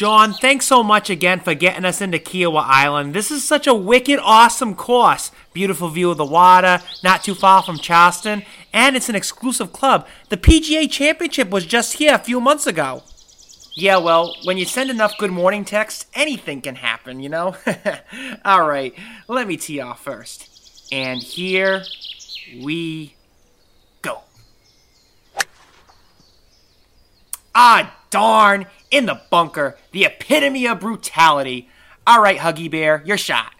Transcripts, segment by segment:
John, thanks so much again for getting us into Kiawah Island. This is such a wicked awesome course. Beautiful view of the water, not too far from Charleston, and it's an exclusive club. The PGA Championship was just here a few months ago. Yeah, well, when you send enough good morning texts, anything can happen, you know? All right, let me tee off first. And here we go. Ah, darn! In the bunker, the epitome of brutality. All right, Huggy Bear, your shot.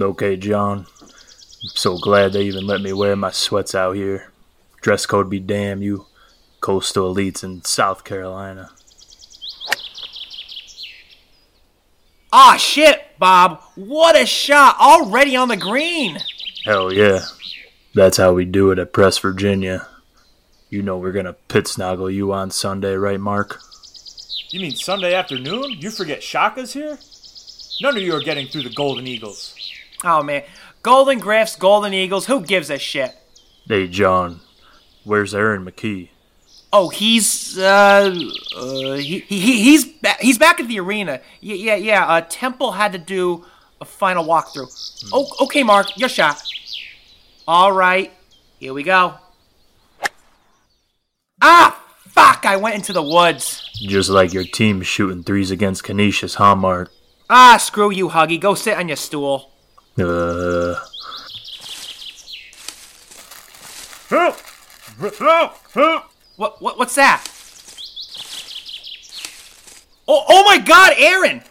Okay, John. I'm so glad they even let me wear my sweats out here. Dress code be damn, you coastal elites in South Carolina. Ah, shit, Bob. What a shot. Already on the green. Hell yeah. That's how we do it at Press Virginia. You know we're gonna pit snoggle you on Sunday, right, Mark? You mean Sunday afternoon? You forget Shaka's here? None of you are getting through the Golden Eagles. Oh, man. Golden Griffs, Golden Eagles, who gives a shit? Hey, John. Where's Aaron McKie? Oh, he's uh, uh he, he he's ba- he's back at the arena. Yeah, yeah, yeah. Uh, Temple had to do a final walkthrough. Oh, okay, Mark, your shot. All right, here we go. Ah, fuck! I went into the woods. Just like your team shooting threes against Canisius, huh, Mark? Ah, screw you, Huggy. Go sit on your stool. Uh, What, what what's that? Oh, oh my God, Aaron!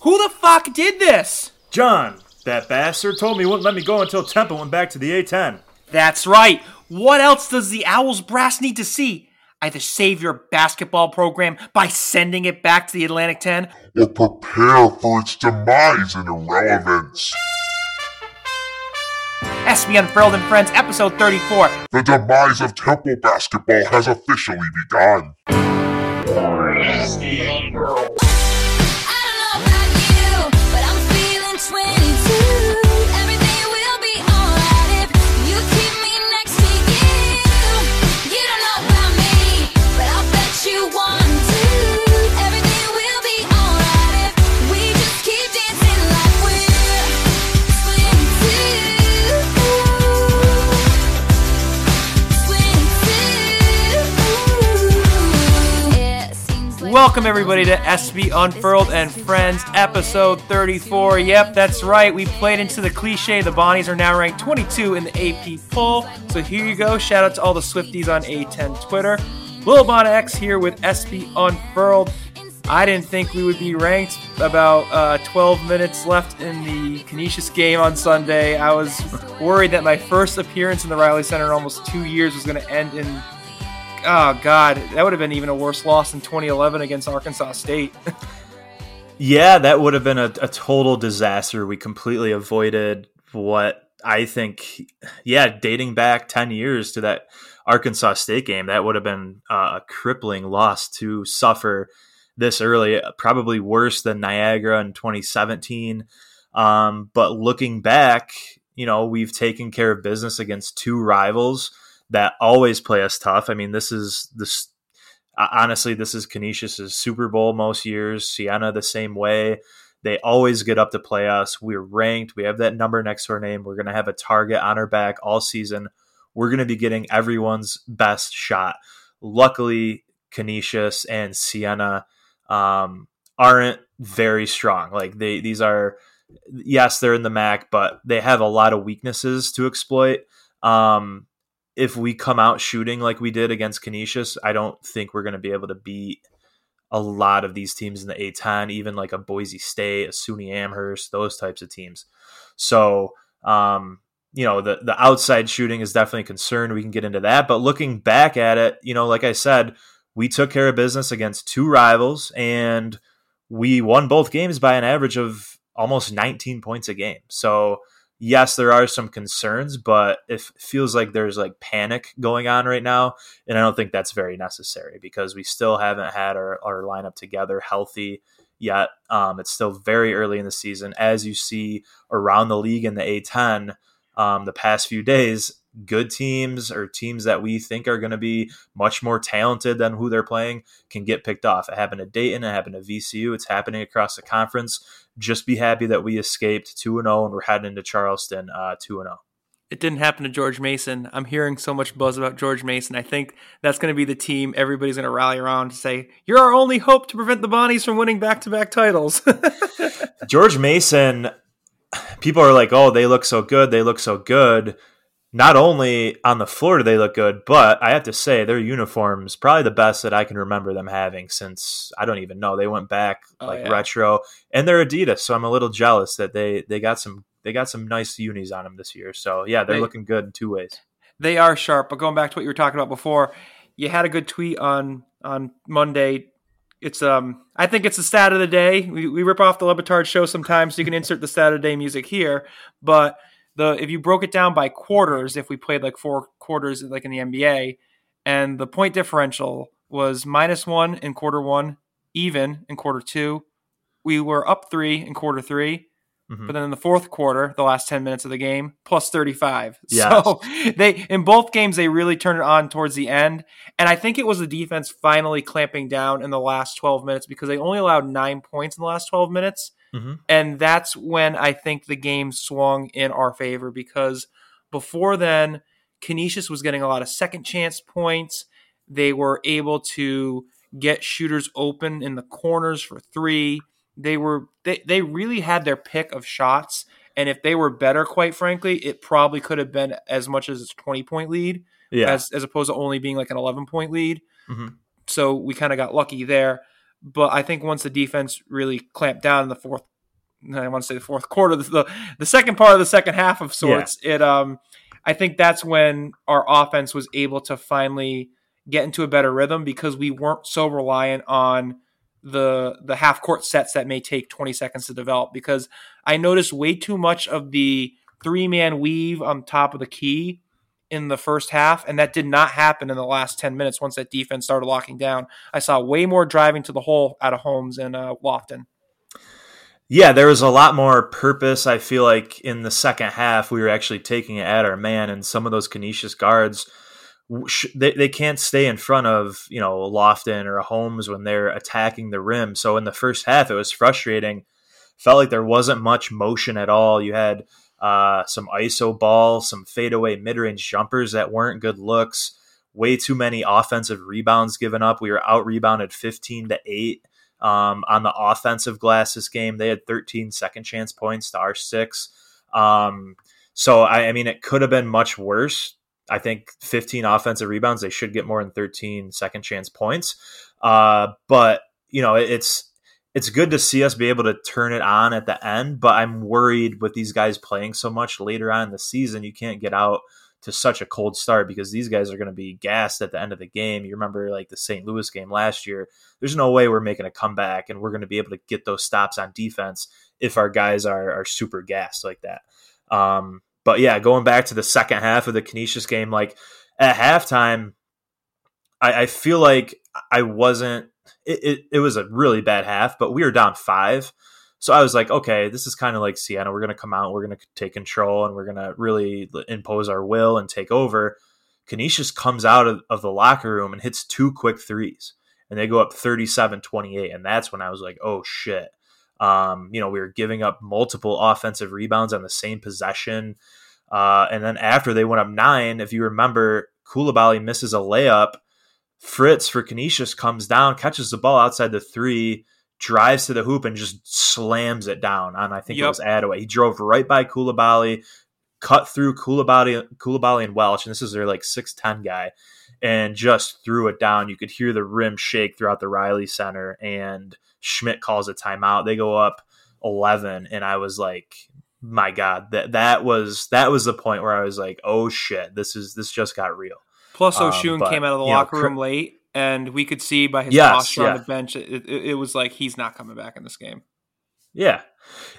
Who the fuck did this? John, that bastard told me he wouldn't let me go until Temple went back to the A10. That's right. What else does the Owls brass need to see? Either save your basketball program by sending it back to the Atlantic 10, or prepare for its demise and irrelevance. SB Unfurled and Friends, episode 34. The demise of Temple basketball has officially begun. Welcome, everybody, to SB Unfurled and Friends, episode 34. Yep, that's right. We played into the cliche. The Bonnies are now ranked 22 in the AP poll. So here you go. Shout out to all the Swifties on A10 Twitter. Lil Bon X here with SB Unfurled. I didn't think we would be ranked about uh, 12 minutes left in the Canisius game on Sunday. I was worried that my first appearance in the Reilly Center in almost two years was going to end in oh god, that would have been even a worse loss in 2011 against Arkansas State. yeah, that would have been a, a total disaster. We completely avoided what I think, yeah, dating back 10 years to that Arkansas State game, that would have been a crippling loss to suffer this early, probably worse than Niagara in 2017. Um, but looking back, you know, we've taken care of business against two rivals that always play us tough. I mean, this is this honestly, this is Canisius's Super Bowl most years. Siena the same way. They always get up to play us. We're ranked. We have that number next to our name. We're going to have a target on our back all season. We're going to be getting everyone's best shot. Luckily, Canisius and Siena um, aren't very strong. Like they, these are, yes, they're in the MAAC, but they have a lot of weaknesses to exploit. Um, if we come out shooting like we did against Canisius, I don't think we're going to be able to beat a lot of these teams in the A10, even like a Boise State, a SUNY Amherst, those types of teams. So, um, you know, the the outside shooting is definitely a concern. We can get into that, but looking back at it, you know, like I said, we took care of business against two rivals and we won both games by an average of almost 19 points a game. So, yes, there are some concerns, but it feels like there's like panic going on right now. And I don't think that's very necessary because we still haven't had our, our lineup together healthy yet. Um, it's still very early in the season. As you see around the league in the A10, um, the past few days, good teams or teams that we think are going to be much more talented than who they're playing can get picked off. It happened to Dayton, it happened to VCU, it's happening across the conference. Just be happy that we escaped 2 0 and we're heading into Charleston uh, 2 0. It didn't happen to George Mason. I'm hearing so much buzz about George Mason. I think that's going to be the team everybody's going to rally around to say, You're our only hope to prevent the Bonnies from winning back to back titles. George Mason, people are like, oh, they look so good. They look so good. Not only on the floor do they look good, but I have to say their uniforms probably the best that I can remember them having since I don't even know. They went back Oh, like yeah. retro, and they're Adidas, so I'm a little jealous that they they got some they got some nice unis on them this year. So yeah, they're They- looking good in two ways. they are sharp. But going back to what you were talking about before, you had a good tweet on on Monday. It's um, I think it's the stat of the day. We, we rip off the Le Batard show sometimes, so you can insert the stat of the day music here. But the if you broke it down by quarters, if we played like four quarters, like in the NBA, and the point differential was minus one in quarter one, even in quarter two. We were up three in quarter three. Mhm. But then in the fourth quarter, the last 10 minutes of the game, plus 35. Yes. So they in both games they really turned it on towards the end. And I think it was the defense finally clamping down in the last 12 minutes because they only allowed 9 points in the last 12 minutes. Mhm. And that's when I think the game swung in our favor because before then Canisius was getting a lot of second chance points. They were able to get shooters open in the corners for 3 they were they, they really had their pick of shots and if they were better quite frankly it probably could have been as much as a 20 point lead Yeah, as, as opposed to only being like an 11 point lead Mhm. so we kind of got lucky there but i think once the defense really clamped down in the fourth i want to say the fourth quarter the, the, the second part of the second half of sorts it um i think that's when our offense was able to finally get into a better rhythm because we weren't so reliant on the the half court sets that may take 20 seconds to develop because I noticed way too much of the three man weave on top of the key in the first half and that did not happen in the last 10 minutes once that defense started locking down. I saw way more driving to the hole out of Holmes and uh, Lofton. yeah. There was a lot more purpose. I feel like in the second half we were actually taking it at our man, and some of those Canisius guards they, they can't stay in front of you know Lofton or Holmes when they're attacking the rim. So in the first half, it was frustrating. Felt like there wasn't much motion at all. You had uh, some ISO ball, some fadeaway mid range jumpers that weren't good looks. Way too many offensive rebounds given up. We were out rebounded fifteen to eight um, on the offensive glass this game. They had 13 second chance points to our six. Um, so I, I mean, it could have been much worse. I think 15 offensive rebounds. They should get more than 13 second chance points. Uh, but you know, it- it's it's good to see us be able to turn it on at the end. But I'm worried with these guys playing so much later on in the season. You can't get out to such a cold start because these guys are going to be gassed at the end of the game. You remember like the St. Louis game last year. There's no way we're making a comeback and we're going to be able to get those stops on defense if our guys are are super gassed like that. Um, but yeah, going back to the second half of the Canisius game, like at halftime, I, I feel like I wasn't. It, it, it was a really bad half, but we were down five. So I was like, okay, this is kind of like Siena. We're going to come out, we're going to take control, and we're going to really impose our will and take over. Canisius comes out of, of the locker room and hits two quick threes, and they go up 37 28. And that's when I was like, oh shit. Um, you know, we were giving up multiple offensive rebounds on the same possession. Uh, and then after they went up nine, if you remember, Koulibaly misses a layup. Fritz for Canisius comes down, catches the ball outside the three, drives to the hoop, and just slams it down on I think it was Adaway. He drove right by Koulibaly, cut through Koulibaly, Koulibaly and Welch, and this is their like six ten guy, and just threw it down. You could hear the rim shake throughout the Reilly Center, and Schmidt calls a timeout. They go up eleven, and I was like, my God, that that was that was the point where I was like, oh shit, this is this just got real. Plus, Um, Osun but, came out of the you know, locker room late, and we could see by his Yes, posture on the bench, it, it, was like he's not coming back in this game. Yeah.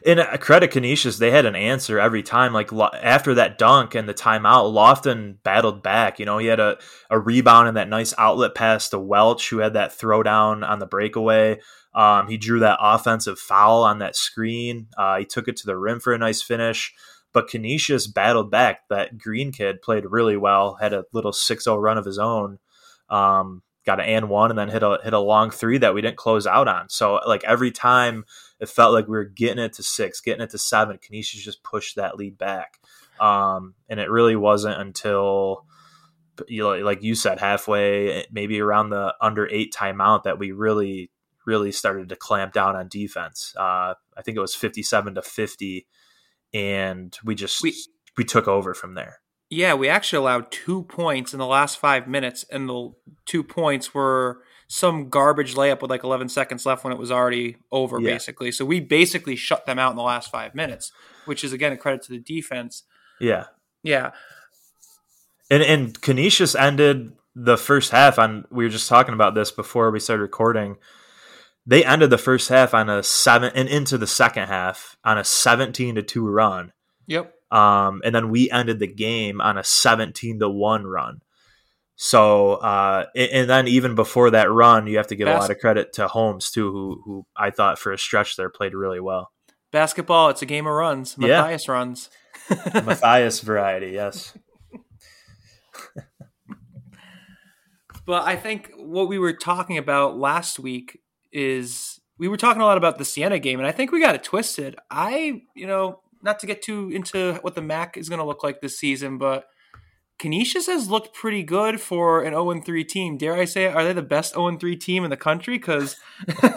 And uh, credit Canisius, they had an answer every time. Like lo- after that dunk and the timeout, Lofton battled back. You know, he had a, a rebound and that nice outlet pass to Welch, who had that throwdown on the breakaway. Um, he drew that offensive foul on that screen. Uh, he took it to the rim for a nice finish. But Canisius battled back. That Green kid played really well, had a little 6-0 run of his own. Um, got an and one and then hit a hit a long three that we didn't close out on. So like every time it felt like we were getting it to six, getting it to seven, Canisius just pushed that lead back. Um, and it really wasn't until you know, like you said, halfway, maybe around the under eight timeout that we really, really started to clamp down on defense. Uh, I think it was 57 to 50. And we just, we, we took over from there. Yeah, we actually allowed two points in the last five minutes, and the two points were some garbage layup with like 11 seconds left when it was already over, yeah. basically. So we basically shut them out in the last five minutes, which is again a credit to the defense. Yeah, yeah. And and Canisius ended the first half on. We were just talking about this before we started recording. They ended the first half on a seven and into the second half on a 17 to two run. Yep. Um, and then we ended the game on a 17 to 1 run. So, uh, and then even before that run, you have to give Bas- a lot of credit to Holmes too, who who I thought for a stretch there played really well. Basketball, it's a game of runs. Matthias yeah. runs. Matthias variety, yes. but I think what we were talking about last week is we were talking a lot about the Siena game, and I think we got it twisted. I, you know, not to get too into what the MAAC is going to look like this season, but Canisius has looked pretty good for an 0 3 team. Dare I say, are they the best 0 3 team in the country? Because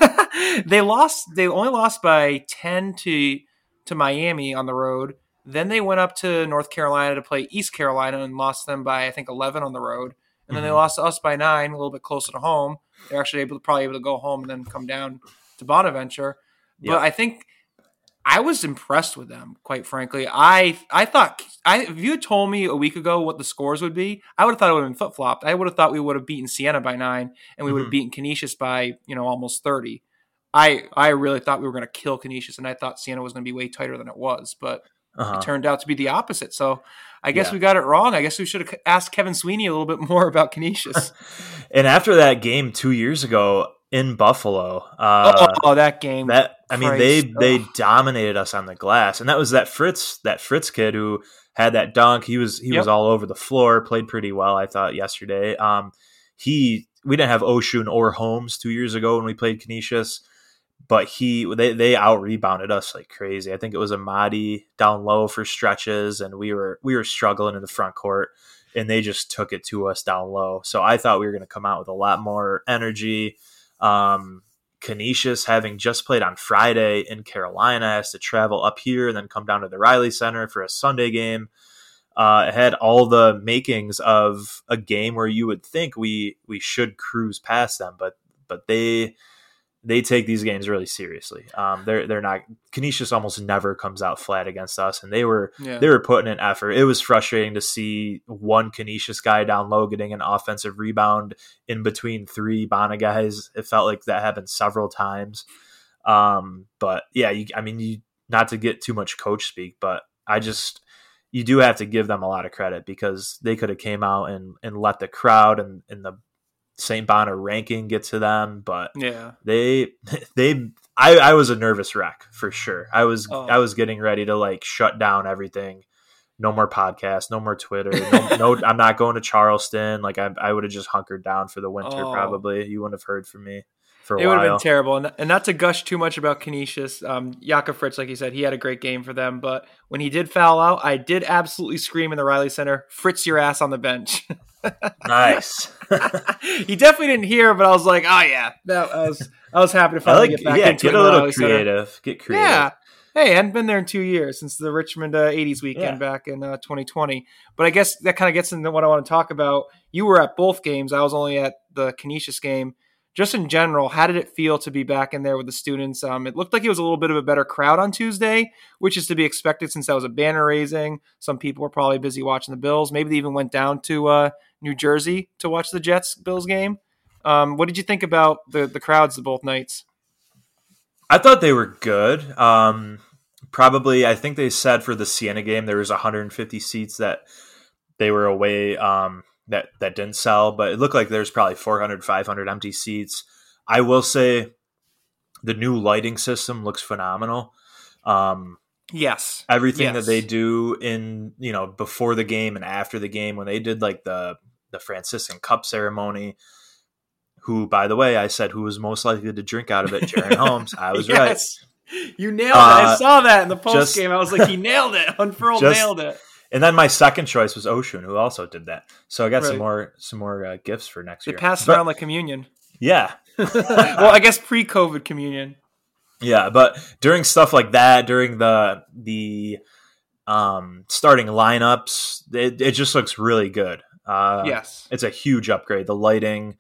they lost, they only lost by 10 to to Miami on the road. Then they went up to North Carolina to play East Carolina and lost them by I think 11 on the road. And then mm-hmm. they lost to us by nine, a little bit closer to home. They're actually able to probably able to go home and then come down to Bonaventure. But I think I was impressed with them, quite frankly. I I thought I if you had told me a week ago what the scores would be, I would have thought it would have been flip flopped. I would have thought we would have beaten Siena by nine, and we mm-hmm. would have beaten Canisius by you know almost thirty. I I really thought we were going to kill Canisius, and I thought Siena was going to be way tighter than it was, but uh-huh. it turned out to be the opposite. So I guess yeah. we got it wrong. I guess we should have asked Kevin Sweeney a little bit more about Canisius. and after that game two years ago, in Buffalo. Uh, oh, that game. That I mean, they they dominated us on the glass, and that was that Fritz that Fritz kid who had that dunk. He was he yep. was all over the floor. Played pretty well, I thought yesterday. Um, he we didn't have Osun or Holmes two years ago when we played Canisius, but he they they out rebounded us like crazy. I think it was Amadi down low for stretches, and we were we were struggling in the front court. And they just took it to us down low. So I thought we were going to come out with a lot more energy um, Canisius, having just played on Friday in Carolina, has to travel up here and then come down to the Reilly Center for a Sunday game. Uh, had all the makings of a game where you would think we we should cruise past them, but but they they take these games really seriously. Um, they're they're not Canisius almost never comes out flat against us, and they were yeah. they were putting an effort. It was frustrating to see one Canisius guy down low getting an offensive rebound in between three Bona guys. It felt like that happened several times. Um, but yeah, you, I mean, you not to get too much coach speak, but I just you do have to give them a lot of credit because they could have came out and, and let the crowd and, and the St. Bonner ranking get to them, but yeah, they they I, I was a nervous wreck for sure. I was oh. I was getting ready to like shut down everything. No more podcasts, no more Twitter. No, no I'm not going to Charleston. Like I, I would have just hunkered down for the winter. Oh. Probably you wouldn't have heard from me for a it while. would have been terrible. And, and not to gush too much about Canisius, um, Jacco Fritz, like you said, he had a great game for them. But when he did foul out, I did absolutely scream in the Reilly Center, "Fritz your ass on the bench." nice. he definitely didn't hear, but I was like, "Oh yeah, that I was I was happy to finally like, get back yeah, into get it a little Reilly creative. Center. Get creative. Yeah. Hey, I hadn't been there in two years since the Richmond uh, 80s weekend yeah. back in uh, 2020. But I guess that kind of gets into what I want to talk about. You were at both games. I was only at the Canisius game just in general, how did it feel to be back in there with the students? Um, it looked like it was a little bit of a better crowd on Tuesday, which is to be expected since that was a banner raising. Some people were probably busy watching the Bills. Maybe they even went down to uh, New Jersey to watch the Jets Bills game. Um, what did you think about the the crowds of both nights? I thought they were good. Um, probably, I think they said for the Siena game there was 150 seats that they were away um, that that didn't sell, but it looked like there's probably 400, 500 empty seats. I will say the new lighting system looks phenomenal. Um, Yes. everything that they do in you know before the game and after the game when they did like the the Franciscan Cup ceremony. Who, by the way, I said who was most likely to drink out of it? Jaren Holmes. I was right. You nailed it. I Uh, saw that in the post just- game. I was like, he nailed it. Unfurled Just- nailed it. And then my second choice was Osun, who also did that. So I got some more some more uh, gifts for next They year. passed But- around like communion. yeah, well, I guess pre-COVID communion. Yeah, but during stuff like that, during the the um, starting lineups, it, it just looks really good. Uh, yes. it's a huge upgrade. The lighting,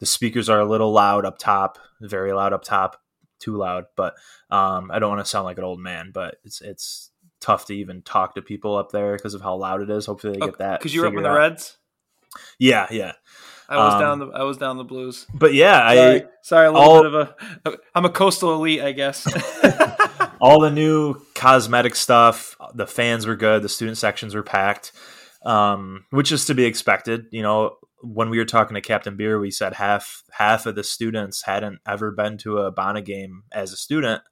the speakers are a little loud up top, very loud up top, too loud. But um, I don't want to sound like an old man, but it's it's tough to even talk to people up there because of how loud it is. Hopefully they get that Because Oh, you were up figured the out. Reds. Yeah, yeah. I was Um, down the I was down the Blues. But yeah, Sorry, I sorry, a little all- bit of a. I'm a coastal elite, I guess. all the new cosmetic stuff the fans were good the student sections were packed um, which is to be expected you know when we were talking to captain beer we said half half of the students hadn't ever been to a Bona game as a student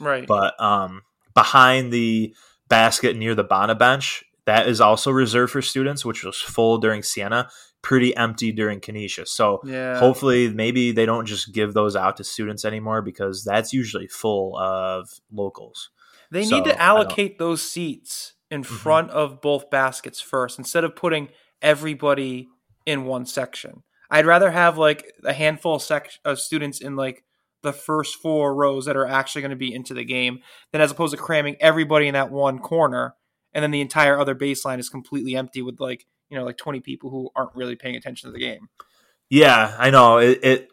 right. but um, behind the basket near the Bona bench that is also reserved for students which was full during siena pretty empty during Canisius. so yeah. hopefully maybe they don't just give those out to students anymore because that's usually full of locals They So, need to allocate those seats in Mhm. front of both baskets first instead of putting everybody in one section. I'd rather have like a handful of, sec- of students in like the first four rows that are actually going to be into the game than as opposed to cramming everybody in that one corner and then the entire other baseline is completely empty with like, you know, like 20 people who aren't really paying attention to the game. Yeah, I know. It, it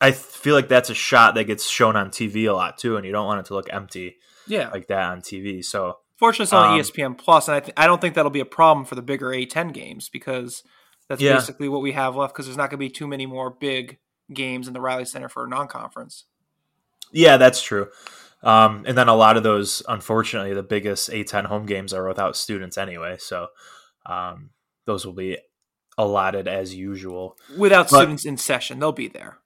I feel like that's a shot that gets shown on TV a lot too, and you don't want it to look empty Yeah. like that on TV. So Fortunately, it's on Um, ESPN Plus, and I, th- I don't think that'll be a problem for the bigger A10 games because that's Yeah. basically what we have left. Because there's not going to be too many more big games in the Reilly Center for non-conference. yeah, that's true. Um, and then a lot of those, unfortunately, the biggest A10 home games are without students anyway. So um, those will be allotted as usual Without But- students in session, they'll be there.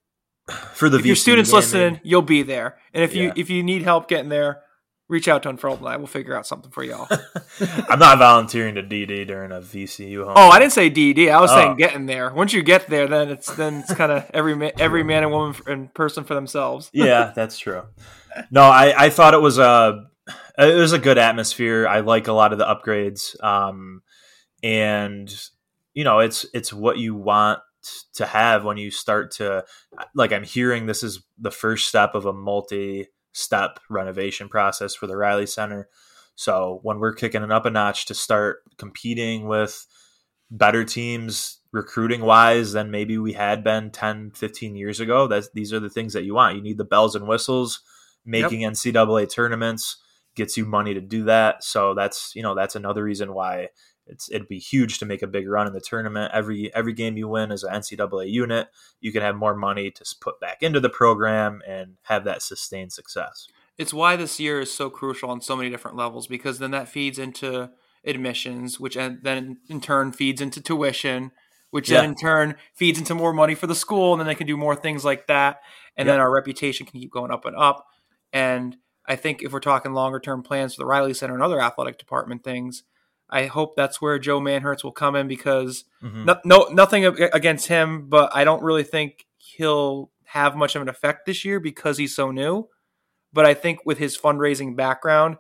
for the If your students listening, you'll be there. And if you if you need help getting there, reach out to Unfurled and I will figure out something for y'all. I'm not volunteering to DD during a VCU home. oh, I didn't say DD. I was Oh. saying getting there. Once you get there, then it's then it's kind of every ma- every man and woman and person for themselves. yeah, that's true. No, I, I thought it was a it was a good atmosphere. I like a lot of the upgrades, um, and you know, it's it's what you want to have when you start to like. I'm hearing this is the first step of a multi-step renovation process for the Reilly Center. So when we're kicking it up a notch to start competing with better teams recruiting wise than maybe we had been 10 15 years ago that's these are the things that you want. You need the bells and whistles making ncaa tournaments gets you money to do that. So that's you know that's another reason why it's it'd be huge to make a big run in the tournament. Every every game you win as an ncaa unit. You can have more money to put back into the program and have that sustained success. It's why this year is so crucial on so many different levels because then that feeds into admissions, which then in turn feeds into tuition, which Yeah. then in turn feeds into more money for the school, and then they can do more things like that, and then our reputation can keep going up and up. And I think if we're talking longer term plans for the Reilly Center and other athletic department things, I hope that's where Joe Manhertz will come in because Mhm. no, no nothing against him, but I don't really think he'll have much of an effect this year because he's so new. But I think with his fundraising background,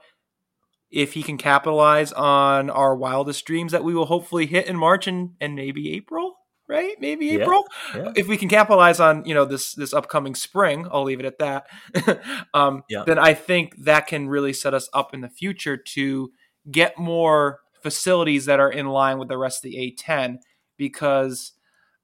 if he can capitalize on our wildest dreams that we will hopefully hit in March and, and maybe April, right? Maybe Yeah, April. yeah. If we can capitalize on you know this this upcoming spring, I'll leave it at that. um, Yeah. Then I think that can really set us up in the future to get more facilities that are in line with the rest of the A10 because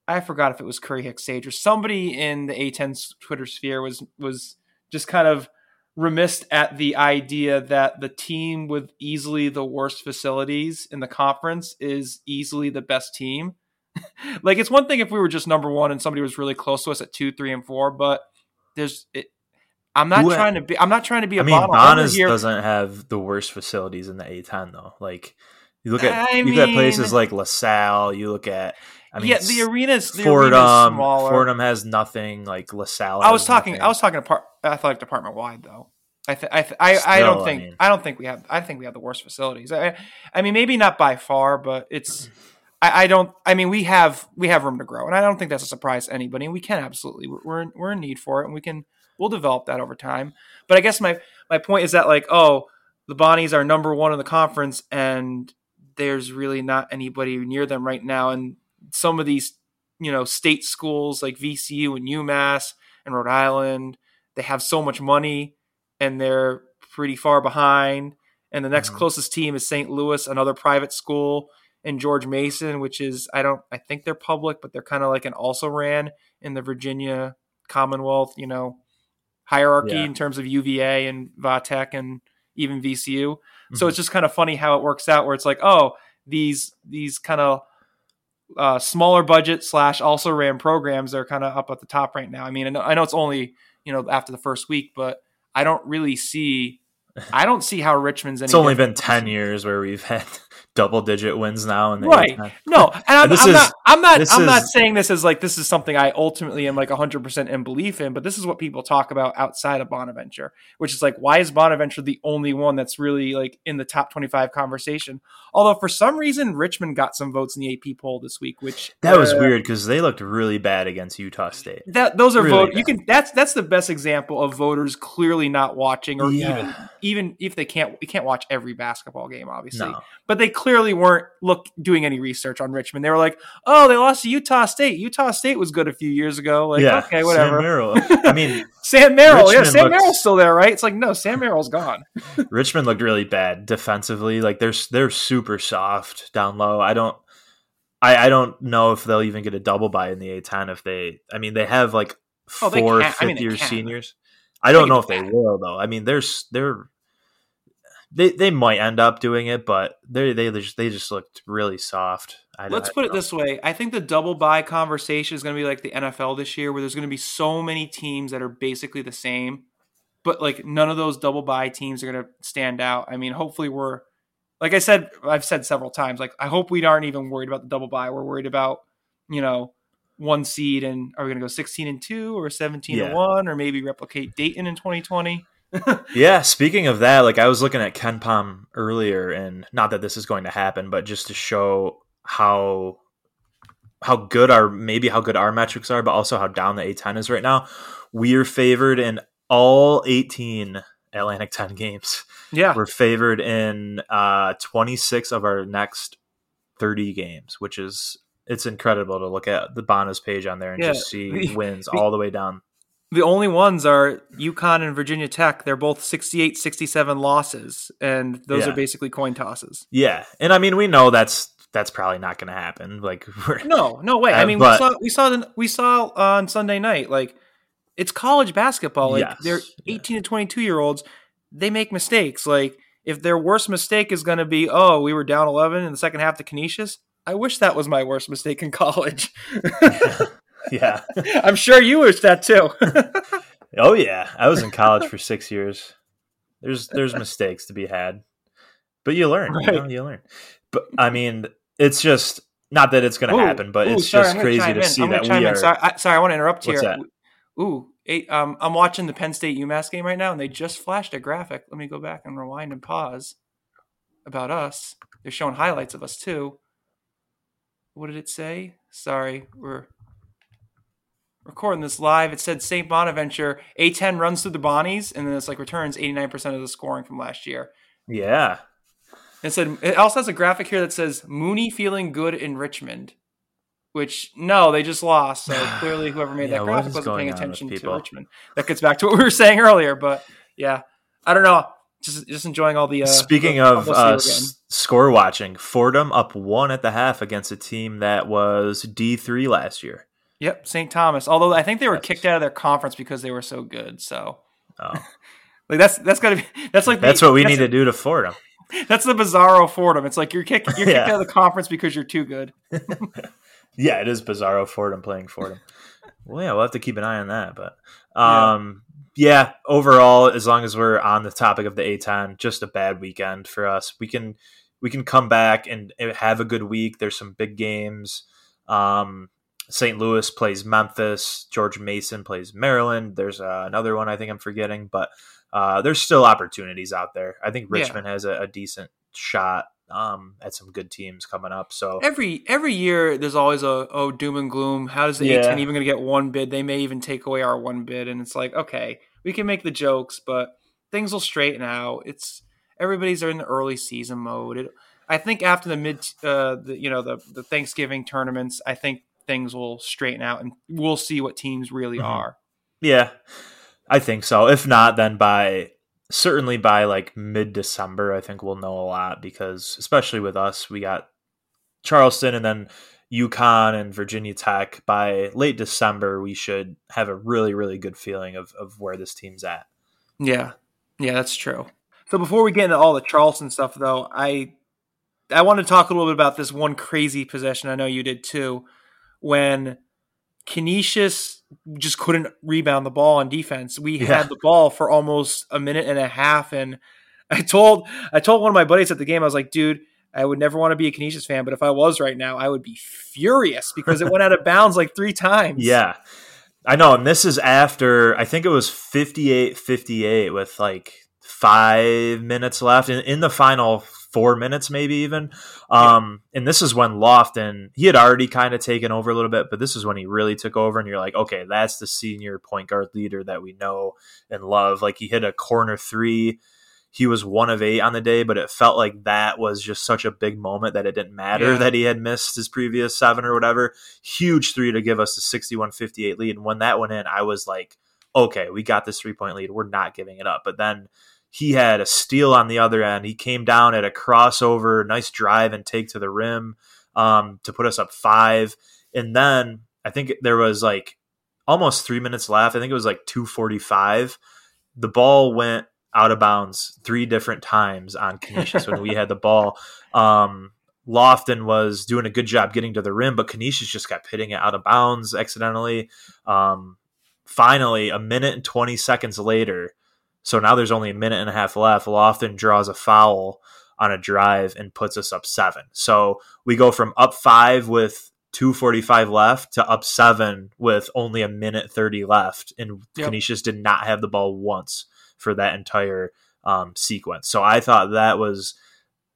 I forgot if it was Curry Hicks Cage or somebody in the A10's Twitter sphere was was just kind of remiss at the idea that the team with easily the worst facilities in the conference is easily the best team. like it's one thing if we were just number one and somebody was really close to us at two, three, and four, but there's it. I'm not Who- trying to be. I'm not trying to be a I mean, bottle. I'm Bonas doesn't have the worst facilities in the A10 though. Like you look at I you look at places mean- like LaSalle. You look at I mean, yeah, the arena's the arena's I th- I, was talking to part athletic department wide th- I, I Still, don't I think mean- I don't think we have I think we have the worst facilities. I I mean maybe not by far, but it's I, I don't I mean we have we have room to grow, and I don't think that's a surprise to anybody. And we can absolutely we're we're in, we're in need for it, and we can we'll develop that over time. But I guess my my point is that like oh the Bonnies are number one in the conference, and there's really not anybody near them right now, and some of these you know state schools like VCU and UMass and Rhode Island they have so much money and they're pretty far behind. And the next Mhm. closest team is St. Louis, another private school, and George Mason, which is I don't I think they're public, but they're kind of like an also ran in the Virginia Commonwealth, you know, hierarchy Yeah. in terms of UVA and Vatech and even VCU. So Mhm. it's just kind of funny how it works out where it's like, oh, these these kind of uh, smaller budget slash also ran programs are kind of up at the top right now. I mean, I know, I know it's only you know after the first week, but I don't really see I don't see how Richmond's any. It's only been ten years where we've had double digit wins now, and Right. No, and I'm, this I'm is- not. I'm not. I'm not saying this is like this is something I ultimately am like 100 percent in belief in. But this is what people talk about outside of Bonaventure, which is like, why is Bonaventure the only one that's really like in the top 25 conversation? Although for some reason Richmond got some votes in the AP poll this week, which That was uh, weird because they looked really bad against Utah State. That those are Really vote. bad. You can. That's that's the best example of voters clearly not watching, or Yeah. even even if they can't, you can't watch every basketball game, obviously. No, But they clearly weren't look doing any research on Richmond. They were like, "Oh, they lost to Utah State. Utah State was good a few years ago." Like, yeah, okay, whatever. Sam Merrill. I mean, Sam Merrill, yeah, Sam looks- Merrill's still there, right? It's like, no, Sam Merrill's gone. Richmond looked really bad defensively. Like they're they're super soft down low. I don't. I, I don't know if they'll even get a double bye in the A10 if they. I mean, they have like Oh, four can. I mean, year seniors. I don't know if they will though. I mean, they're they're they they might end up doing it, but they they just they just looked really soft. I, Let's I put it this way: I think the double bye conversation is going to be like the NFL this year, where there's going to be so many teams that are basically the same, but like none of those double bye teams are going to stand out. I mean, hopefully, we're like I said, I've said several times, like I hope we aren't even worried about the double bye. We're worried about you know one seed and are we going to go 16 and two or 17 and one or maybe replicate Dayton in 2020? Yeah, speaking of that, like I was looking at KenPom earlier, and not that this is going to happen, but just to show how how good our maybe how good our metrics are, but also how down the A10 is right now. We are favored in all 18 Atlantic 10 games. Yeah, We're favored in uh, 26 of our next 30 games, which is it's incredible to look at the Bonas page on there and Yeah, just see wins all the way down. The only ones are UConn and Virginia Tech. They're both 68 67 losses, and those Yeah. are basically coin tosses. Yeah, and I mean we know that's that's probably not going to happen. Like we're No, no way. I Uh, mean, but- we saw we saw the, we saw on Sunday night. Like, it's college basketball. Like, Yes, they're yeah. 18 to 22 year olds. They make mistakes. Like, if their worst mistake is going to be, oh, we were down 11 in the second half to Canisius. I wish that was my worst mistake in college. yeah. I'm sure you wish that too. Oh yeah, I was in college for six years. There's there's mistakes to be had, but you learn. You, know, you learn. But I mean, it's just not that it's going to happen, but ooh, it's sorry, just crazy to in. see that we are. Sorry, I, sorry, I want to interrupt What's here. that? Ooh, eight, um, I'm watching the Penn State UMass game right now, and they just flashed a graphic. Let me go back and rewind and pause about us. They're showing highlights of us too. What did it say? Sorry, we're recording this live. It said St. Bonaventure A10 runs through the Bonnies, and then it's like returns 89% of the scoring from last year. Yeah, It said it also has a graphic here that says Mooney feeling good in Richmond, which no, they just lost. So clearly, whoever made Yeah, that graphic wasn't paying attention to? Richmond. That gets back to what we were saying earlier. But yeah, I don't know. Just just enjoying all the. Uh, Speaking the of uh, s- score watching, Fordham up one at the half against a team that was D three last year. Yep, St. Thomas. Although I think they were Yes. kicked out of their conference because they were so good. So Oh, like that's that's gotta be that's like the- that's what we need to do to Fordham. That's the bizarro Fordham. It's like you're kicked you're kicked Yeah. out of the conference because you're too good. Yeah, it is Bizarro Fordham playing Fordham. well, yeah, we'll have to keep an eye on that. But Yeah. um, yeah. overall, as long as we're on the topic of the A10, just a bad weekend for us. We can we can come back and have a good week. There's some big games. Um, St. Louis plays Memphis. George Mason plays Maryland. There's uh, another one I think I'm forgetting, but uh, there's still opportunities out there. I think Yeah. Richmond has a, a decent shot um, at some good teams coming up. So Every every year, there's always a oh doom and gloom. How does the Yeah. A10 even going to get one bid? They may even take away our one bid, and it's like okay, we can make the jokes, but things will straighten out. It's everybody's in the early season mode. It, I think after the mid, uh, the, you know, the the Thanksgiving tournaments, I think things will straighten out, and we'll see what teams really Mhm. are. yeah, I think so. If not, then by certainly by like mid December, I think we'll know a lot because especially with us, we got Charleston and then UConn and Virginia Tech. By late December, we should have a really, really good feeling of, of where this team's at. Yeah, yeah, that's true. So before we get into all the Charleston stuff, though, I I want to talk a little bit about this one crazy possession. I know you did too, when Canisius just couldn't rebound the ball on defense. We Yeah. had the ball for almost a minute and a half, and I told I told one of my buddies at the game, I was like, dude. I would never want to be a Canisius fan, but if I was right now, I would be furious because it went out of bounds like three times. Yeah. I know. And this is after, I think it was 58 58 with like five minutes left in, in the final four minutes, maybe even. Um, And this is when Lofton, he had already kind of taken over a little bit, but this is when he really took over. And you're like, okay, that's the senior point guard leader that we know and love. Like he hit a corner three. He was one of eight on the day, but it felt like that was just such a big moment that it didn't matter Yeah. that he had missed his previous seven or whatever huge three to give us the 61-58 lead. And when that went in, I was like, okay, we got this three point lead. We're not giving it up. But then he had a steal on the other end. He came down at a crossover, nice drive and take to the rim um, to put us up five. And then I think there was like almost three minutes left. I think it was like 245. The ball went out of bounds three different times on Canisius when we had the ball. Um, Lofton was doing a good job getting to the rim, but Canisius just kept hitting it out of bounds accidentally. Um, finally, a minute and 20 seconds later, so now there's only a minute and a half left, Lofton draws a foul on a drive and puts us up seven. So we go from up five with 245 left to up seven with only a minute 30 left. And Yep. Canisius did not have the ball once for that entire um, sequence. So I thought that was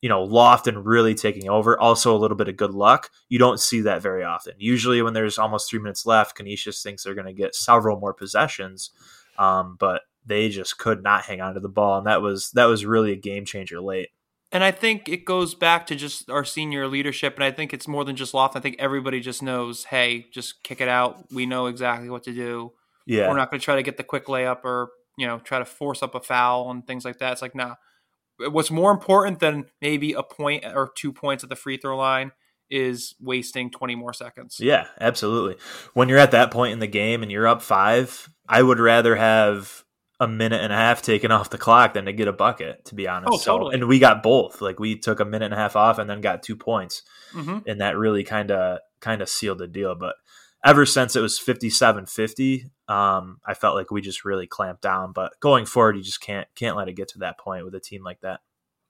you know, Lofton really taking over. Also, a little bit of good luck. You don't see that very often. Usually, when there's almost three minutes left, Canisius thinks they're going to get several more possessions, um, but they just could not hang on to the ball, and that was that was really a game changer late. And I think it goes back to just our senior leadership. And I think it's more than just Lofton. I think everybody just knows, hey, just kick it out. We know exactly what to do. Yeah, We're not going to try to get the quick layup or, you know, try to force up a foul and things like that. It's like, nah. What's more important than maybe a point or two points at the free throw line is wasting 20 more seconds. Yeah, absolutely. When you're at that point in the game and you're up five, I would rather have a minute and a half taken off the clock than to get a bucket, to be honest. Oh, totally. and we got both. Like we took a minute and a half off and then got two points. hmm and that really kind of kind of sealed the deal. But ever since it was 57-50, um, I felt like we just really clamped down. But going forward, you just can't can't let it get to that point with a team like that.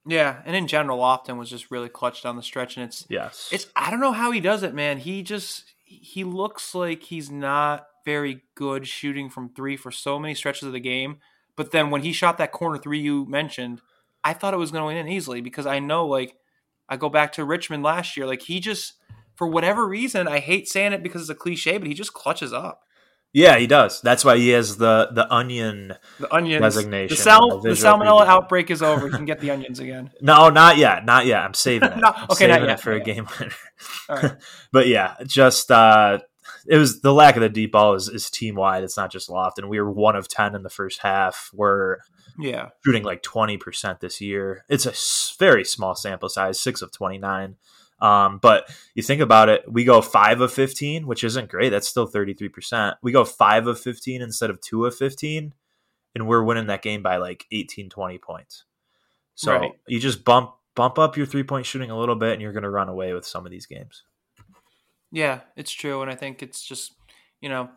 Yeah. And in general, Lofton was just really clutch down the stretch. And it's, Yes, It's I don't know how he does it, man. He just he looks like he's not very good shooting from three for so many stretches of the game. But then when he shot that corner three you mentioned, I thought it was going to in easily because I know like I go back to Richmond last year, like he just for whatever reason, I hate saying it because it's a cliche, but he just clutches up. Yeah, he does. That's why he has the the onion. The onions, Designation the, sal- the salmonella preview. outbreak is over. You can get the onions again. No, not yet, not yet. I'm saving it. No, okay, not saving yet, it for a game winner. All right. but yeah, just uh, it was the lack of the deep ball is, is team wide. It's not just Lofton. We were one of ten in the first half. We're Yeah. shooting like 20% this year. It's a very small sample size, 6 of 29. Um, but you think about it, we go 5 of 15, which isn't great. That's still 33%. We go 5 of 15 instead of 2 of 15, and we're winning that game by like 18, 20 points. So Right. you just bump bump up your three point shooting a little bit, and you're going to run away with some of these games. Yeah, it's true, and I think it's just you know,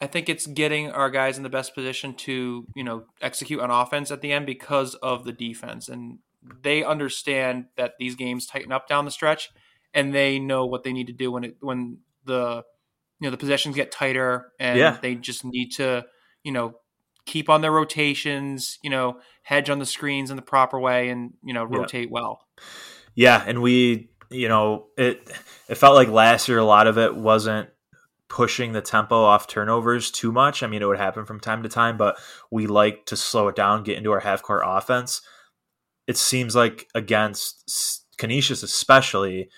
I think it's getting our guys in the best position to you know execute on offense at the end because of the defense, and they understand that these games tighten up down the stretch, and they know what they need to do when it when the you know the possessions get tighter and Yeah. they just need to you know keep on their rotations you know hedge on the screens in the proper way and you know Yeah. rotate well Yeah, and we, you know, it it felt like last year a lot of it wasn't pushing the tempo off turnovers too much. I mean, it would happen from time to time, but we like to slow it down, get into our half court offense. It seems like against Canisius, especially,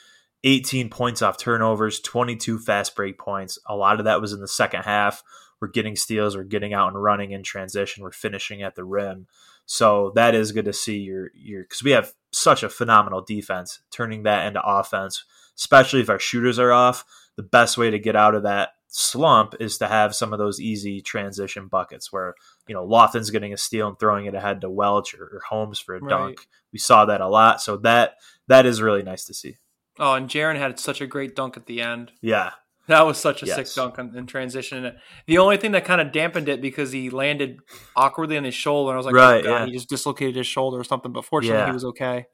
18 points off turnovers, 22 fast break points. A lot of that was in the second half. We're getting steals, we're getting out and running in transition, we're finishing at the rim. So that is good to see your your because we have such a phenomenal defense, turning that into offense, especially if our shooters are off. The best way to get out of that slump is to have some of those easy transition buckets where you know Lofton's getting a steal and throwing it ahead to Welch or, or Holmes for a Right. dunk. We saw that a lot, so that that is really nice to see. oh and Jaren had such a great dunk at the end Yeah, that was such a Yes. sick dunk in, in transition the only thing that kind of dampened it because he landed awkwardly on his shoulder and I was like Right, oh God, yeah. he just dislocated his shoulder or something but fortunately Yeah. he was okay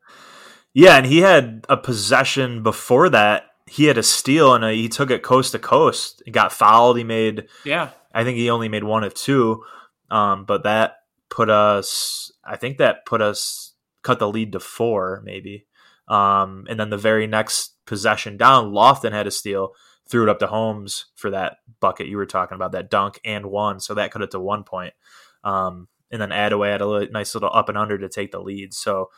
yeah, and he had a possession before that. He had a steal and uh he took it coast to coast. He got fouled. He made yeah I think he only made one of two, um, but that put us. I think that put us cut the lead to four, maybe. Um, and then the very next possession down, Lofton had a steal, threw it up to Holmes for that bucket you were talking about, that dunk and one, so that cut it to one point. Um, and then Adaway had a li- nice little up and under to take the lead. So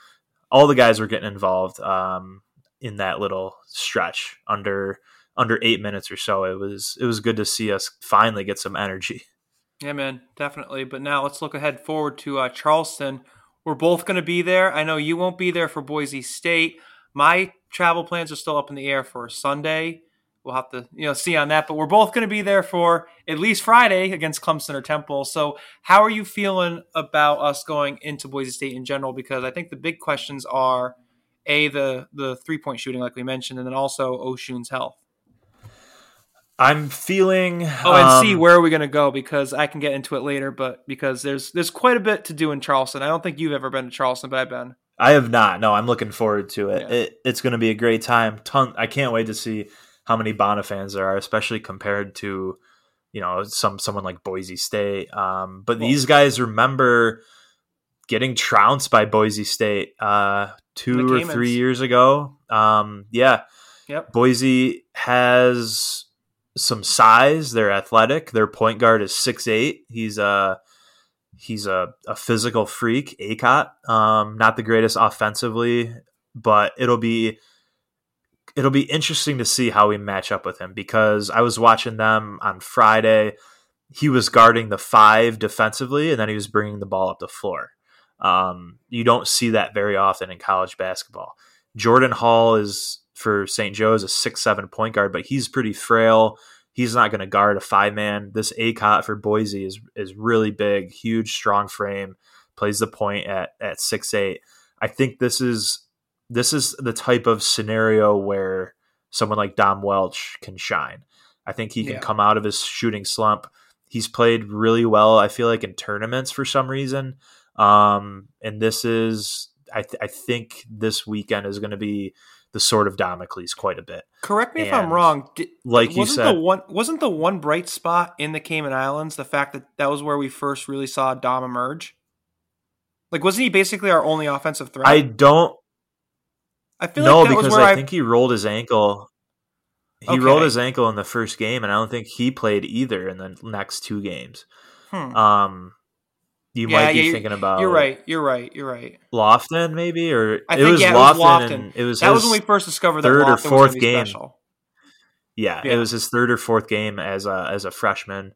all the guys were getting involved um, in that little stretch under under eight minutes or so. It was it was good to see us finally get some energy. Yeah, man, definitely. But now let's look ahead forward to uh, Charleston. We're both going to be there. I know you won't be there for Boise State. My travel plans are still up in the air for Sunday. We'll have to, you know, see on that. But we're both going to be there for at least Friday against Clemson or Temple. So, how are you feeling about us going into Boise State in general? Because I think the big questions are a the the three point shooting, like we mentioned, and then also Osun's health. I'm feeling. Oh, and see um, where are we going to go because I can get into it later, but because there's there's quite a bit to do in Charleston. I don't think you've ever been to Charleston, but I've been. I have not. No, I'm looking forward to it. Yeah. it it's going to be a great time. Ton. I can't wait to see how many Bona fans there are, especially compared to you know some someone like Boise State. Um, but these guys remember getting trounced by Boise State uh, two or three years ago. Um, yeah, Yep. Boise has some size. They're athletic. Their point guard is six eight. He's a he's a, a physical freak. Akot, um, not the greatest offensively, but it'll be it'll be interesting to see how we match up with him because I was watching them on Friday. He was guarding the five defensively, and then he was bringing the ball up the floor. Um, you don't see that very often in college basketball. Jordan Hall is for St. Joe's a six seven point guard, but he's pretty frail. He's not going to guard a five man. This Akot for Boise is is really big, huge, strong frame. Plays the point at at six eight. I think this is this is the type of scenario where someone like Dom Welch can shine. I think he can Yeah. come out of his shooting slump. He's played really well. I feel like in tournaments for some reason. Um, and this is, I, th- I think this weekend is going to be the sword of Damocles quite a bit. Correct me if I'm wrong. Did, Like you said, the one wasn't the one bright spot in the Cayman Islands the fact that that was where we first really saw Dom emerge? Like, wasn't he basically our only offensive threat? I don't I feel no, like because where I, I, think he rolled his ankle. He Okay. rolled his ankle in the first game, and I don't think he played either in the next two games. Hmm. Um, you Yeah, might be yeah, thinking about You're right. You're right. You're right. Lofton, maybe, or I it think was yeah, Lofton, it was Lofton. it was that was when we first discovered that third or Lofton fourth game. Yeah, Yeah. it was his third or fourth game as a as a freshman.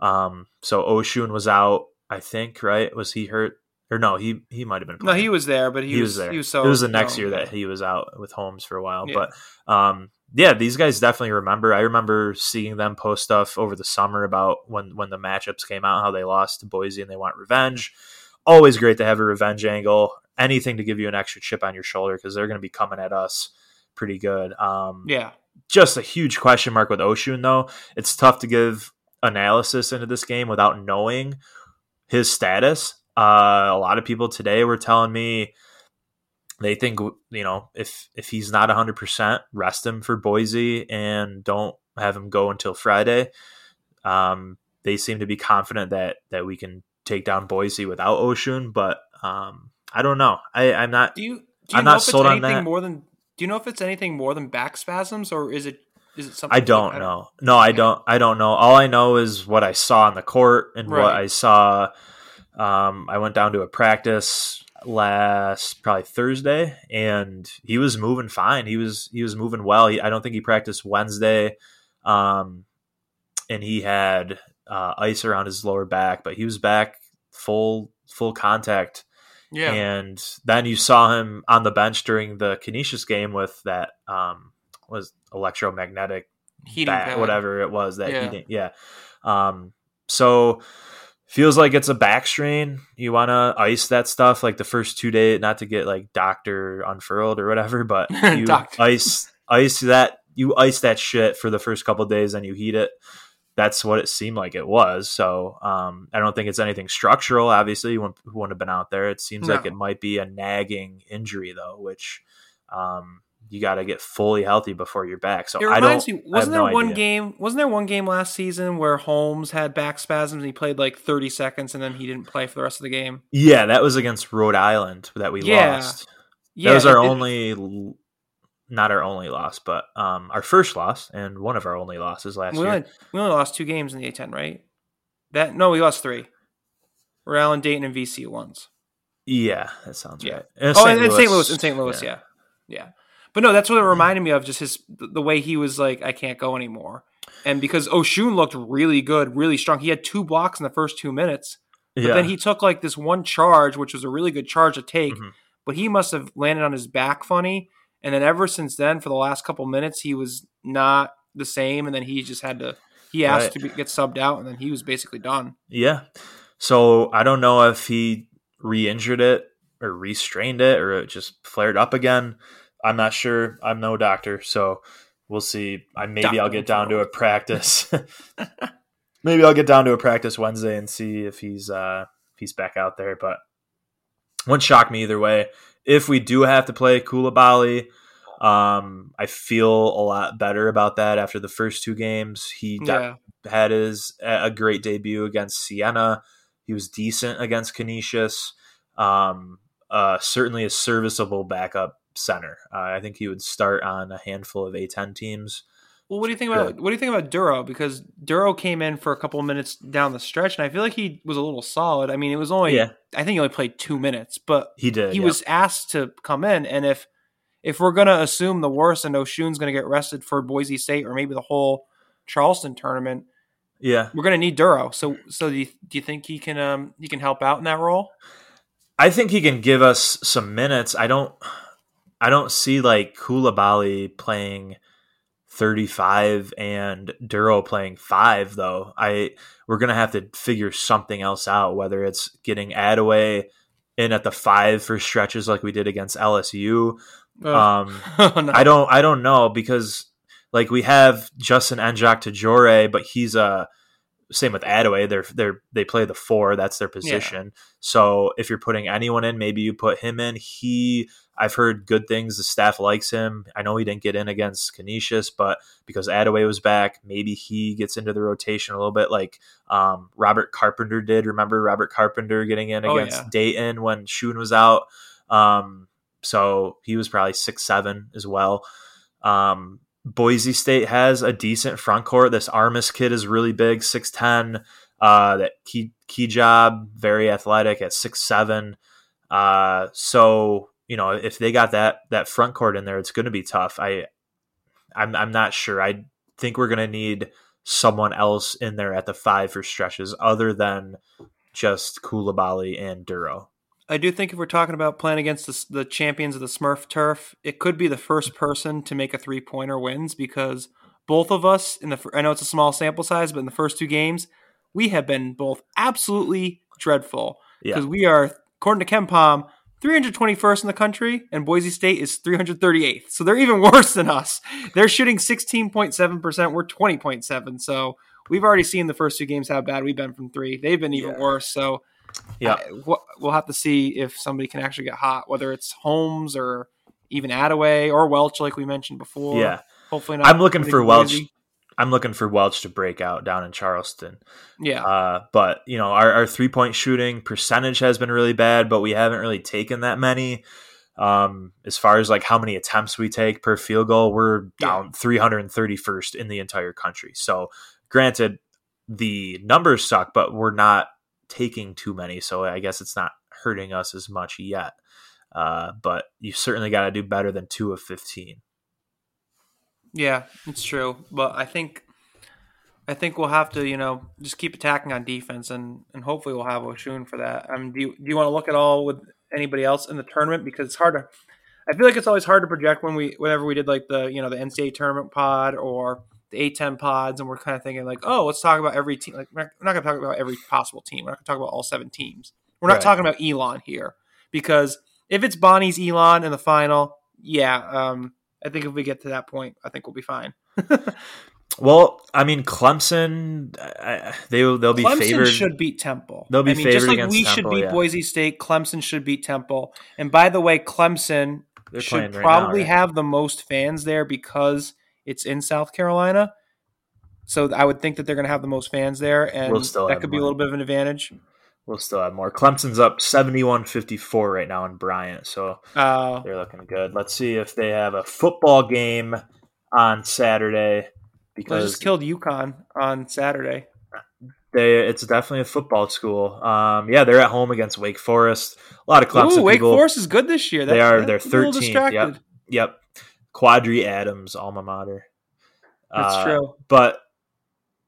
Um, so Osun was out, I think, right? Was he hurt? Or no, he he might have been. No, he was there, but he, he, was, was there. He was so. it was the next year that he was out with Holmes for a while. But um, yeah, these guys definitely remember. I remember seeing them post stuff over the summer about when when the matchups came out, how they lost to Boise and they want revenge. Always great to have a revenge angle. Anything to give you an extra chip on your shoulder because they're going to be coming at us pretty good. Um, Yeah. just a huge question mark with Osun, though. It's tough to give analysis into this game without knowing his status. Uh, a lot of people today were telling me they think you know if if he's not 100%, rest him for Boise and don't have him go until Friday. Um, they seem to be confident that that we can take down Boise without Osun, but um, I don't know. I, I'm not. Do you do you I'm know not if it's sold on that. more than do you know if it's anything more than back spasms or is it is it something I don't know. No, I don't. I don't know. All I know is what I saw on the court and what I saw. Um, I went down to a practice last probably Thursday, and he was moving fine. He was he was moving well. He, I don't think he practiced Wednesday, um, and he had uh, ice around his lower back, but he was back full full contact. Yeah. And then you saw him on the bench during the Canisius game with that um, was electromagnetic Heating bat, whatever it was that Yeah. Yeah. Um, so feels like it's a back strain. You want to ice that stuff like the first two days, not to get like doctor unfurled or whatever, but you ice ice that you ice that shit for the first couple days, and you heat it. That's what it seemed like it was. So um, I don't think it's anything structural. Obviously, you wouldn't, wouldn't have been out there. It seems like it might be a nagging injury though, which um, you got to get fully healthy before you're back. So It I reminds don't. me, wasn't there no one idea. game? Wasn't there one game last season where Holmes had back spasms and he played like 30 seconds and then he didn't play for the rest of the game? Yeah, that was against Rhode Island that we Yeah. lost. Yeah, that was our it- only, not our only loss, but um, our first loss and one of our only losses last We year. only, we only lost two games in the A10, right? That no, we lost three. Rhode Island, Dayton, and VC once. Yeah, that sounds Yeah. right. And oh, and in St. Louis, in St. Louis, yeah. yeah. yeah, But no, that's what it reminded me of. Just his the way he was like, I can't go anymore, and because Osun looked really good, really strong. He had two blocks in the first two minutes, but Yeah. then he took like this one charge, which was a really good charge to take. Mhm. But he must have landed on his back funny, and then ever since then, for the last couple minutes, he was not the same. And then he just had to. He asked Right. to be, get subbed out, and then he was basically done. Yeah. So I don't know if he re-injured it or re-strained it or it just flared up again. I'm not sure. I'm no doctor, so we'll see. I maybe I'll get down to a practice. maybe I'll get down to a practice Wednesday and see if he's uh if he's back out there. But wouldn't shock me either way. If we do have to play Coulibaly, um, I feel a lot better about that after the first two games. He got Yeah, had his a great debut against Siena. He was decent against Canisius. Um, uh, certainly a serviceable backup center. Uh, I think he would start on a handful of A10 teams. Well, what do you think about what do you think about Duro? Because Duro came in for a couple of minutes down the stretch, and I feel like he was a little solid. I mean, it was only Yeah. I think he only played two minutes, but He did. he yeah. was asked to come in. And if if we're gonna assume the worst and Osun's gonna get rested for Boise State or maybe the whole Charleston tournament, yeah. we're gonna need Duro. So so do you, do you think he can um he can help out in that role? I think he can give us some minutes. I don't. I don't see like Coulibaly playing 35 and Duro playing five though. I we're gonna have to figure something else out. Whether it's getting Adaway in at the five for stretches like we did against LSU. Um, Oh, no. I don't. I don't know because like we have Justin Ndjock-Tadjore, but he's a same with Adaway. They're they're they play the four. That's their position. So if you're putting anyone in, maybe you put him in. He. I've heard good things. The staff likes him. I know he didn't get in against Canisius, but because Adaway was back, maybe he gets into the rotation a little bit, like um, Robert Carpenter did. Remember Robert Carpenter getting in Oh, against yeah. Dayton when Shun was out. Um, so he was probably six seven as well. Um, Boise State has a decent front court. This Armus kid is really big, six ten. Uh, that key key job, very athletic at six seven. Uh, so you know if they got that that front court in there, it's going to be tough. I I'm I'm not sure. I think we're going to need someone else in there at the five for stretches other than just Coulibaly and Duro. I do think if we're talking about playing against the, the champions of the Smurf turf, it could be the first person to make a three pointer wins because both of us in the I know it's a small sample size, but in the first two games, we have been both absolutely dreadful Yeah. because we are, according to KenPom, 321st in the country, and Boise State is 338th. So they're even worse than us. They're shooting 16.7%. We're 20.7. So we've already seen the first two games how bad we've been from three. They've been even Yeah. worse. So Yeah. I- we'll have to see if somebody can actually get hot, whether it's Holmes or even Adaway or Welch, like we mentioned before. Yeah. hopefully not. I'm looking for Welch. I'm looking for Welch to break out down in Charleston. Yeah. Uh, but you know, our, our three point shooting percentage has been really bad, but we haven't really taken that many. Um, as far as like how many attempts we take per field goal, we're down 331st in the entire country. So, granted, the numbers suck, but we're not taking too many. So, I guess it's not hurting us as much yet. Uh, but you certainly got to do better than two of 15. Yeah, it's true. But I think I think we'll have to, you know, just keep attacking on defense and and hopefully we'll have Osun for that. I mean, do you, do you want to look at all with anybody else in the tournament because it's hard to I feel like it's always hard to project when we whenever we did like the, you know, the NCAA tournament pod or the A10 pods and we're kind of thinking like, "Oh, let's talk about every team." Like we're not going to talk about every possible team. We're not going to talk about all seven teams. We're not Right. talking about Elon here because if it's Bonnie's Elon in the final, yeah, um I think if we get to that point, I think we'll be fine. Well, I mean, Clemson, I, they they'll be Clemson favored. should beat Temple. They'll be I mean, just favored like against we should beat yeah. Boise State. Clemson should beat Temple. And by the way, Clemson They're should right now, probably right? have the most fans there because it's in South Carolina. So I would think that they're going to have the most fans there, and We'll still that could be a little bit of an advantage. We'll still have more. Clemson's up 71-54 right now in Bryant, so Uh, they're looking good. Let's see if they have a football game on Saturday Because they just killed UConn on Saturday. they it's definitely a football school. Um, yeah, they're at home against Wake Forest. A lot of Clemson Ooh, Wake people. Forest is good this year. They are. They're that's a little 13th, distracted. Yep, Quadri Adams alma mater. That's Uh, true. But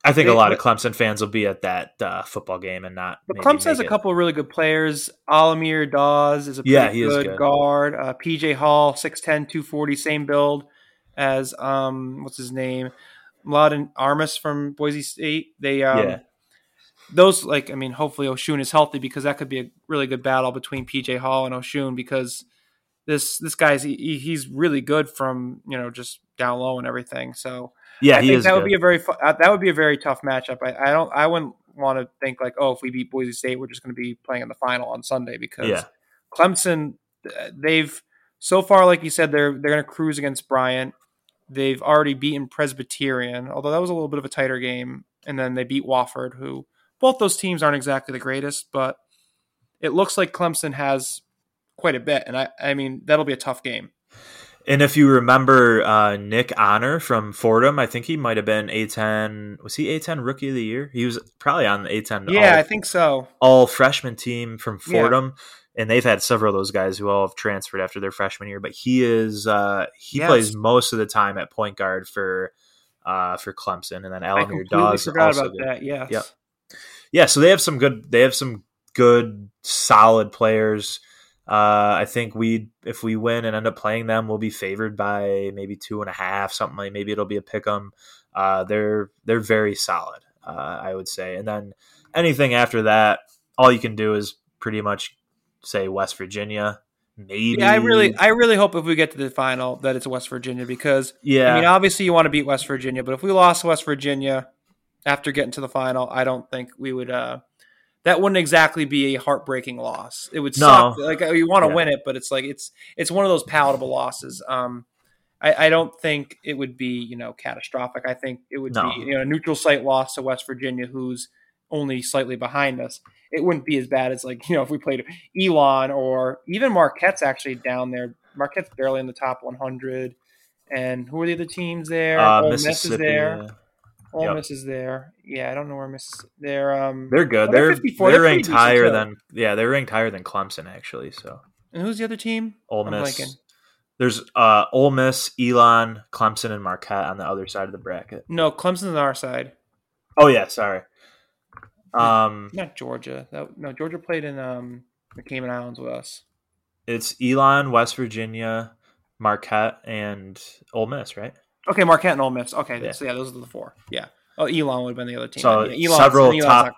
I think a lot of Clemson fans will be at that uh, football game and not. But Clemson has a it. couple of really good players. Al-Amir Dawes is a Yeah, he is good, good. guard. Uh, PJ Hall, 6'10", 240, same build as um what's his name? Mladen Armus from Boise State. They um Yeah. those like I mean, hopefully Osun is healthy because that could be a really good battle between PJ Hall and Osun because this this guy's he, he's really good from you know just down low and everything. So Yeah, I think that would be a very fu- uh, that would be a very tough matchup. I, I don't I wouldn't want to think like oh if we beat Boise State we're just going to be playing in the final on Sunday because Yeah. Clemson they've so far like you said they're they're going to cruise against Bryant. They've already beaten Presbyterian, although that was a little bit of a tighter game, and then they beat Wofford, who both those teams aren't exactly the greatest, but it looks like Clemson has quite a bit, and I I mean that'll be a tough game. And if you remember uh, Nick Honor from Fordham, I think he might have been A10. Was he A10 Rookie of the Year? He was probably on the A10 Yeah, all, I think so. all freshman team from Yeah. Fordham. And they've had several of those guys who all have transferred after their freshman year. But he is uh, he Yes. plays most of the time at point guard for uh, for Clemson, and then Al-Amir completely Dawes forgot also about good. that. Yes. Yep. Yeah, so they have some good. They have some good, solid players. Uh, I think we, if we win and end up playing them, we'll be favored by maybe two and a half, something like. Maybe it'll be a pick 'em. Uh, they're they're very solid, uh, I would say. And then anything after that, all you can do is pretty much say West Virginia. Maybe. Yeah, I really, I really hope if we get to the final that it's West Virginia because yeah. I mean, obviously you want to beat West Virginia, but if we lost West Virginia after getting to the final, I don't think we would. uh That wouldn't exactly be a heartbreaking loss. It would No. suck. Like uh, you want to Yeah. win it, but it's like it's it's one of those palatable losses. Um, I, I don't think it would be you know catastrophic. I think it would No. be you know a neutral site loss to West Virginia, who's only slightly behind us. It wouldn't be as bad as like you know if we played Elon or even Marquette's actually down there. Marquette's barely in the top 100. And who are the other teams there? uh, Ole Miss is there. Yeah. Ole Yep. Miss is there. Yeah, I don't know where Miss. They're um. They're good. They're They're they're They're ranked higher than yeah. They're ranked higher than Clemson actually. So and who's the other team? Ole I'm Miss. blanking. There's uh Ole Miss, Elon, Clemson, and Marquette on the other side of the bracket. No, Clemson's on our side. Oh yeah, sorry. Um, Not Georgia. That, no, Georgia played in um the Cayman Islands with us. it's Elon, West Virginia, Marquette, and Ole Miss, right? Okay, Marquette and Ole Miss. Okay, Yeah. so yeah, those are the four. Yeah. Oh, Elon would have been the other team. So, yeah, Elon's- several Elon's top-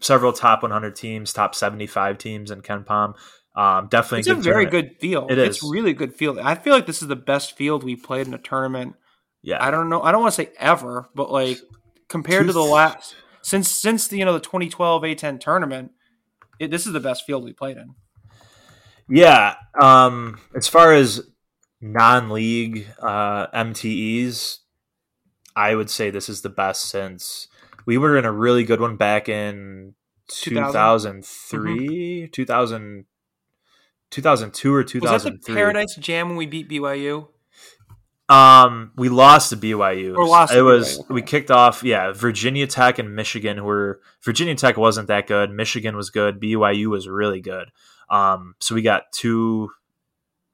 Several top 100 teams, top 75 teams in KenPom. Um, definitely It's a very tournament. good field. It It's really good field. I feel like this is the best field we played in a tournament Yeah, I don't know. I don't want to say ever, but like compared to the last since since the you know the 2012 A10 tournament, it, this is the best field we played in. Yeah. Um, as far as non-league uh, MTEs, I would say this is the best since we were in a really good one back in 2000? 2003, 2000, 2002 or Was that the 2003. Paradise Jam when we beat BYU? Um, we lost to BYU. Or lost it was BYU. we kicked off. Yeah, Virginia Tech and Michigan were Virginia Tech wasn't that good. Michigan was good. BYU was really good. Um, so we got two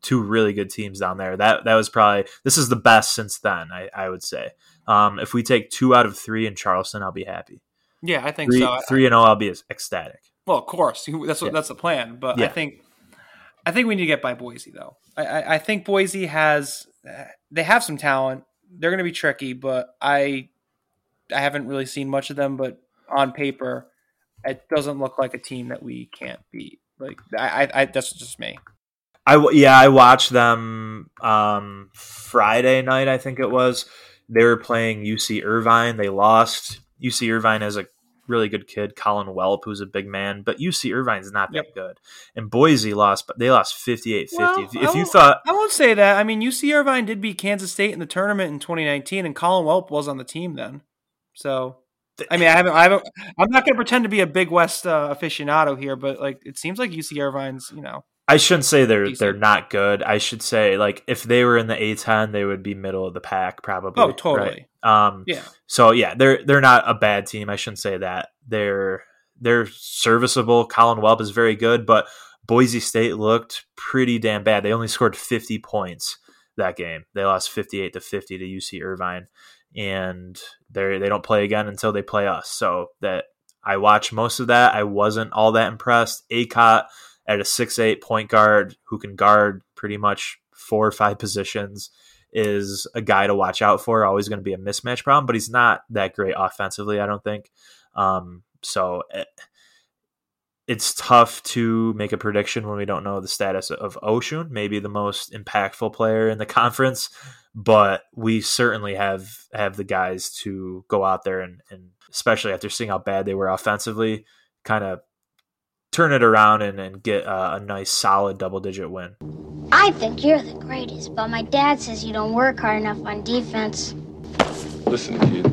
two really good teams down there. That that was probably this is the best since then. I, I would say. Um, if we take two out of three in Charleston, I'll be happy. Yeah, I think Three so. Three and zero, I'll be ecstatic. Well, of course, that's what Yeah. that's the plan. But I think I think we need to get by Boise though. I, I, I think Boise has they have some talent. They're going to be tricky, but I I haven't really seen much of them. But on paper, it doesn't look like a team that we can't beat. Like I, I, I that's just me. I yeah, I watched them um, Friday night. I think it was. They were playing UC Irvine. They lost. UC Irvine has a really good kid, Collin Welp, who's a big man, but UC Irvine's not that Yep. good. And Boise lost, but they lost 58-50. Well, if, if you thought I won't say that. I mean, UC Irvine did beat Kansas State in the tournament in 2019, and Collin Welp was on the team then. So I mean, I haven't, I haven't, I'm not going to pretend to be a Big West uh, aficionado here, but like, it seems like UC Irvine's, you know, I shouldn't say they're Decent. they're not good. I should say like if they were in the A10, they would be middle of the pack probably. oh, totally, right? Um, yeah, So yeah, they're they're not a bad team. I shouldn't say that. They're they're serviceable. Collin Welp is very good, but Boise State looked pretty damn bad. They only scored 50 points that game. They lost 58 to 50 to UC Irvine, and they they don't play again until they play us. So that I watched most of that. I wasn't all that impressed. Akot at a six eight point guard who can guard pretty much four or five positions is a guy to watch out for. Always going to be a mismatch problem, but he's not that great offensively. I don't think. Um, so it, it's tough to make a prediction when we don't know the status of Osun, maybe the most impactful player in the conference. But we certainly have have the guys to go out there and, and especially after seeing how bad they were offensively, kind of turn it around and, and get a, a nice solid double digit win. I think you're the greatest, but my dad says you don't work hard enough on defense. Listen, kid.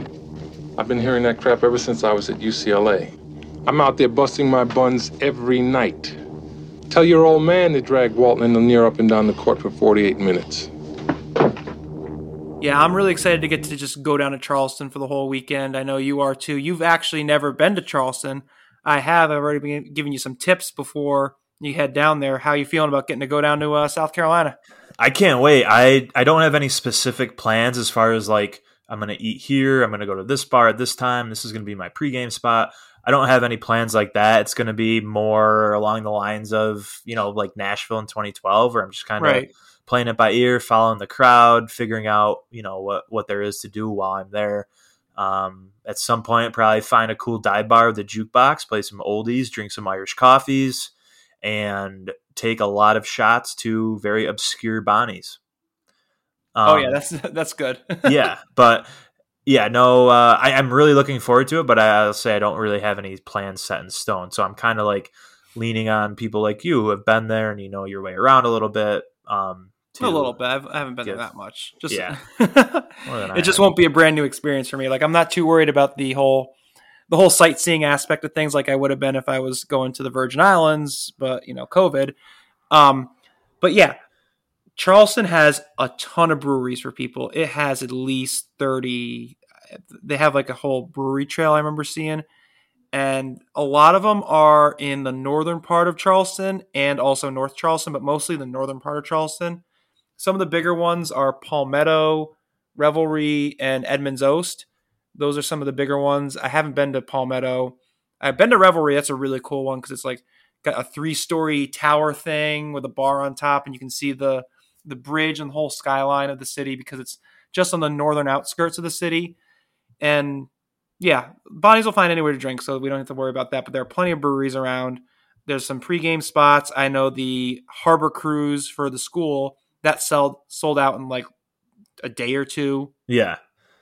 I've been hearing that crap ever since I was at UCLA. I'm out there busting my buns every night. Tell your old man to drag Walton and Lanier up and down the court for 48 minutes. yeah. I'm really excited to get to just go down to Charleston for the whole weekend. I know you are too. You've actually never been to Charleston. I have. I've already been giving you some tips before you head down there. How you feeling about getting to go down to uh, South Carolina? I can't wait. I I don't have any specific plans as far as like I'm gonna eat here. I'm gonna go to this bar at this time. This is gonna be my pregame spot. I don't have any plans like that. It's gonna be more along the lines of you know like Nashville in 2012, where I'm just kind of Right. playing it by ear, following the crowd, figuring out you know what what there is to do while I'm there. Um, at some point, probably find a cool dive bar with a jukebox, play some oldies, drink some Irish coffees, and take a lot of shots to very obscure Bonnies. oh Um, yeah, that's that's good. yeah, but yeah, no, uh, I, I'm really looking forward to it. But I'll say I don't really have any plans set in stone, so I'm kind of like leaning on people like you who have been there and you know your way around a little bit. Um, a little bit. I've, I haven't been give- there that much. Just Yeah. It just have. won't be a brand new experience for me. Like I'm not too worried about the whole the whole sightseeing aspect of things like I would have been if I was going to the Virgin Islands, but you know, COVID. Um, but yeah, Charleston has a ton of breweries for people. It has at least 30 they have like a whole brewery trail I remember seeing and a lot of them are in the northern part of Charleston and also North Charleston, but mostly the northern part of Charleston. Some of the bigger ones are Palmetto, Revelry, and Edmund's Oast. Those are some of the bigger ones. I haven't been to Palmetto. I've been to Revelry. That's a really cool one because it's like got a three-story tower thing with a bar on top, and you can see the the bridge and the whole skyline of the city because it's just on the northern outskirts of the city. And yeah, Bonnie's will find anywhere to drink, so we don't have to worry about that. But there are plenty of breweries around. There's some pregame spots. I know the Harbor Cruise for the school that sold sold out in like a day or two. yeah.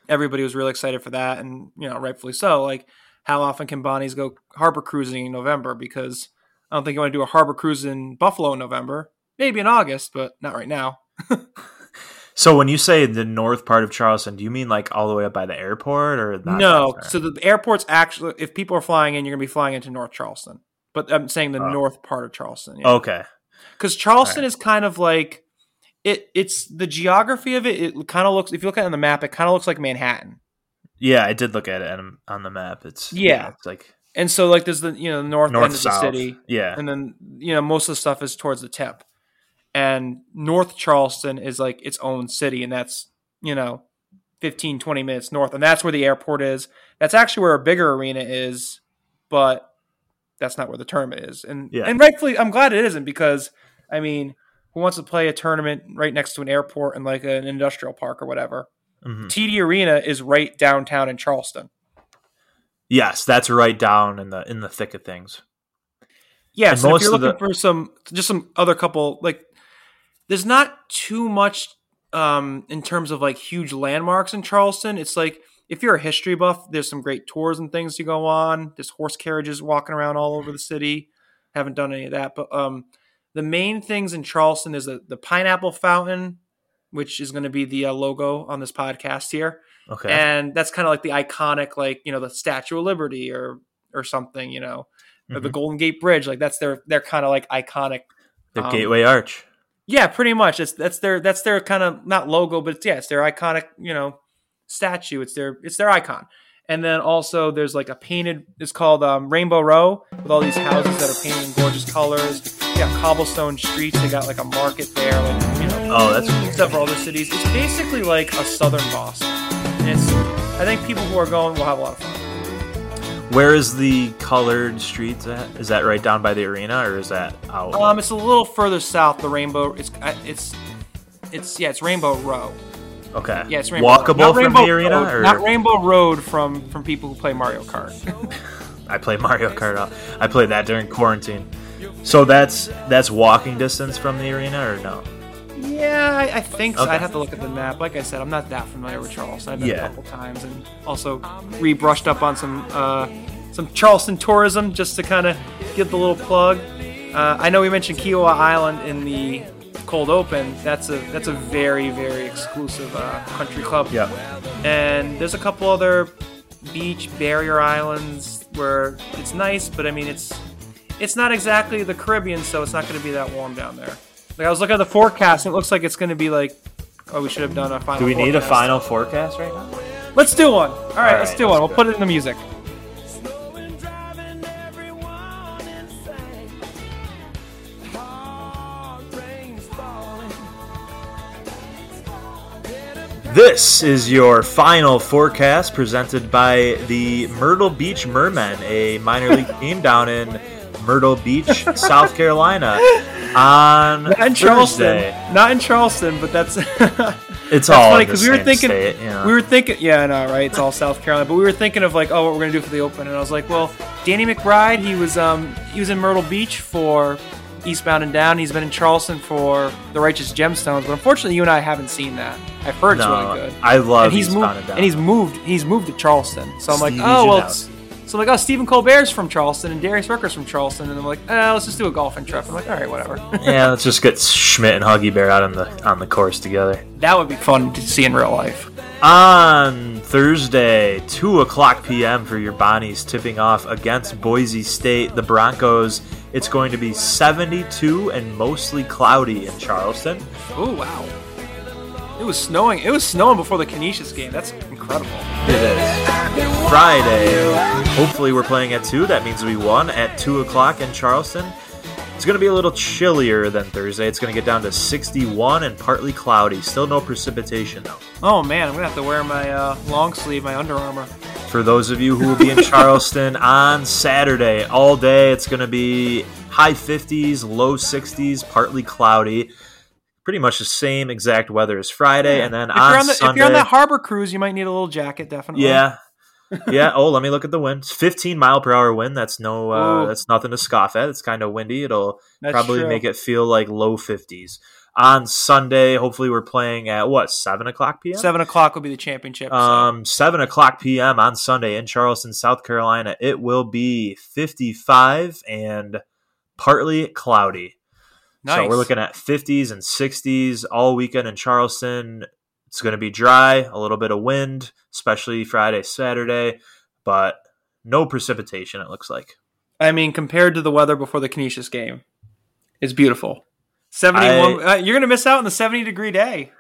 Everybody was really excited for that, and you know, rightfully so. Like, how often can Bonnie's go harbor cruising in November? Because I don't think you want to do a harbor cruise in Buffalo in November. Maybe in August, but not right now. So when you say the north part of Charleston, do you mean like all the way up by the airport or not no, so the airport's actually if people are flying in, you're gonna be flying into North Charleston. But I'm saying the Oh. north part of Charleston. Yeah. okay. because Charleston Alright. is kind of like it. It's the geography of it. It kind of looks. If you look at it on the map, it kind of looks like Manhattan. Yeah, I did look at it on, on the map. It's Yeah. it's like And so like there's the you know the north, north end of south. the city, Yeah. and then you know most of the stuff is towards the tip. And North Charleston is like its own city, and that's you know 15, 20 minutes north, and that's where the airport is. That's actually where a bigger arena is, but that's not where the tournament is. And Yeah. and rightfully, I'm glad it isn't because I mean, who wants to play a tournament right next to an airport and like an industrial park or whatever? Mhm. TD Arena is right downtown in Charleston. Yes, that's right down in the in the thick of things. Yeah, And so most if you're looking the- for some, just some other couple, like, there's not too much um, in terms of like huge landmarks in Charleston. It's like if you're a history buff, there's some great tours and things to go on. There's horse carriages walking around all over the city. Haven't done any of that, but um, the main things in Charleston is the, the pineapple fountain, which is going to be the uh, logo on this podcast here. Okay. and that's kind of like the iconic like you know the statue of liberty or or something you know or the golden gate bridge like that's their their kind of like iconic the um, Gateway Arch. yeah pretty much. It's that's their that's their kind of not logo but it's, yeah it's their iconic you know statue. It's their it's their icon. And then also there's like a painted it's called um, rainbow row with all these houses that are painted in gorgeous colors got cobblestone streets they got like a market there like you know Oh, that's several other cities. It's basically like a southern Boston. And it's I think people who are going will have a lot of fun. where is the colored streets at? Is that right down by the arena or is that out? Um, it's a little further south. The Rainbow. It's it's it's yeah. It's Rainbow Row. okay. Yeah, it's Rainbow. Walkable Not from Rainbow the arena Road, or not Rainbow Road from from people who play Mario Kart. I play Mario Kart. I played that during quarantine. So that's that's walking distance from the arena or no? yeah, I, I think so. Okay. I'd have to look at the map. Like I said, I'm not that familiar with Charleston. I've been Yeah. a couple times and also rebrushed up on some uh, some Charleston tourism just to kind of give the little plug. Uh, I know we mentioned Kiawah Island in the cold open. That's a that's a very very exclusive uh, country club. Yeah. And there's a couple other beach barrier islands where it's nice, but I mean it's it's not exactly the Caribbean, so it's not going to be that warm down there. Like I was looking at the forecast, and it looks like it's going to be like, oh, we should have done a final. Do we need a final forecast right now? Let's do one. All right, let's do let's one. We'll put it in the music. This is your final forecast presented by the Myrtle Beach Mermen, a minor league team down in Myrtle Beach, South Carolina. On Not in Thursday. Charleston. Not in Charleston, but that's It's That's all funny because we were thinking state, you know. we were thinking yeah know right it's all South Carolina but we were thinking of like oh what we're gonna do for the Open and I was like well Danny McBride he was um he was in Myrtle Beach for Eastbound and Down he's been in Charleston for the Righteous Gemstones but unfortunately you and I haven't seen that I've heard it's No, really good I love and he's Eastbound moved and Down. and he's moved he's moved to Charleston so I'm like Stevie oh well it's, so I'm like oh Stephen Colbert's from Charleston and Darius Rucker's from Charleston and I'm like eh, let's just do a golfing trip I'm like all right whatever yeah, let's just get Schmidt and Huggy Bear out on the on the course together. that would be fun to see in real life On Thursday, 2 o'clock p.m. for your Bonnies tipping off against Boise State, the Broncos. It's going to be 72 and mostly cloudy in Charleston. Oh wow! It was snowing. It was snowing before the Canisius game. That's incredible. It is Friday. Hopefully, we're playing at 2. That means we won at 2 o'clock in Charleston. It's going to be a little chillier than Thursday. It's going to get down to 61 and partly cloudy. Still no precipitation, though. Oh man, I'm gonna have to wear my uh, long sleeve, my Under Armour. for those of you who will be in Charleston on Saturday all day. It's going to be high 50s, low 60s, partly cloudy. Pretty much the same exact weather as Friday, and then If on, you're on the Sunday, if you're on that harbor cruise, you might need a little jacket, definitely. yeah, yeah. Oh, let me look at the wind. It's 15 mile per hour wind. That's no, uh, that's nothing to scoff at. It's kind of windy. It'll That's probably true. make it feel like low 50s. On Sunday, hopefully, we're playing at what seven o'clock p.m. Seven o'clock will be the championship. so- Um, seven o'clock p.m. on Sunday in Charleston, South Carolina. It will be 55 and partly cloudy. Nice. So we're looking at 50s and 60s all weekend in Charleston. It's going to be dry, a little bit of wind, especially Friday, Saturday, but no precipitation, it looks like. I mean, compared to the weather before the Canisius game, it's beautiful. 71. uh, you're going to miss out on the 70 degree day.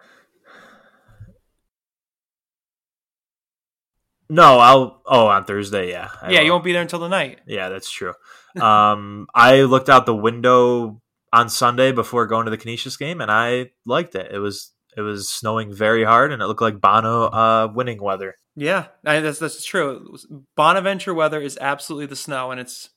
No, I'll. Oh, on Thursday, yeah. I yeah, you will. won't be there until the night. Yeah, that's true. um, I looked out the window on Sunday before going to the Canisius game, and I liked it. It was it was snowing very hard, and it looked like Bona uh, winning weather. Yeah, I, that's that's true. Bonaventure weather is absolutely the snow, and it's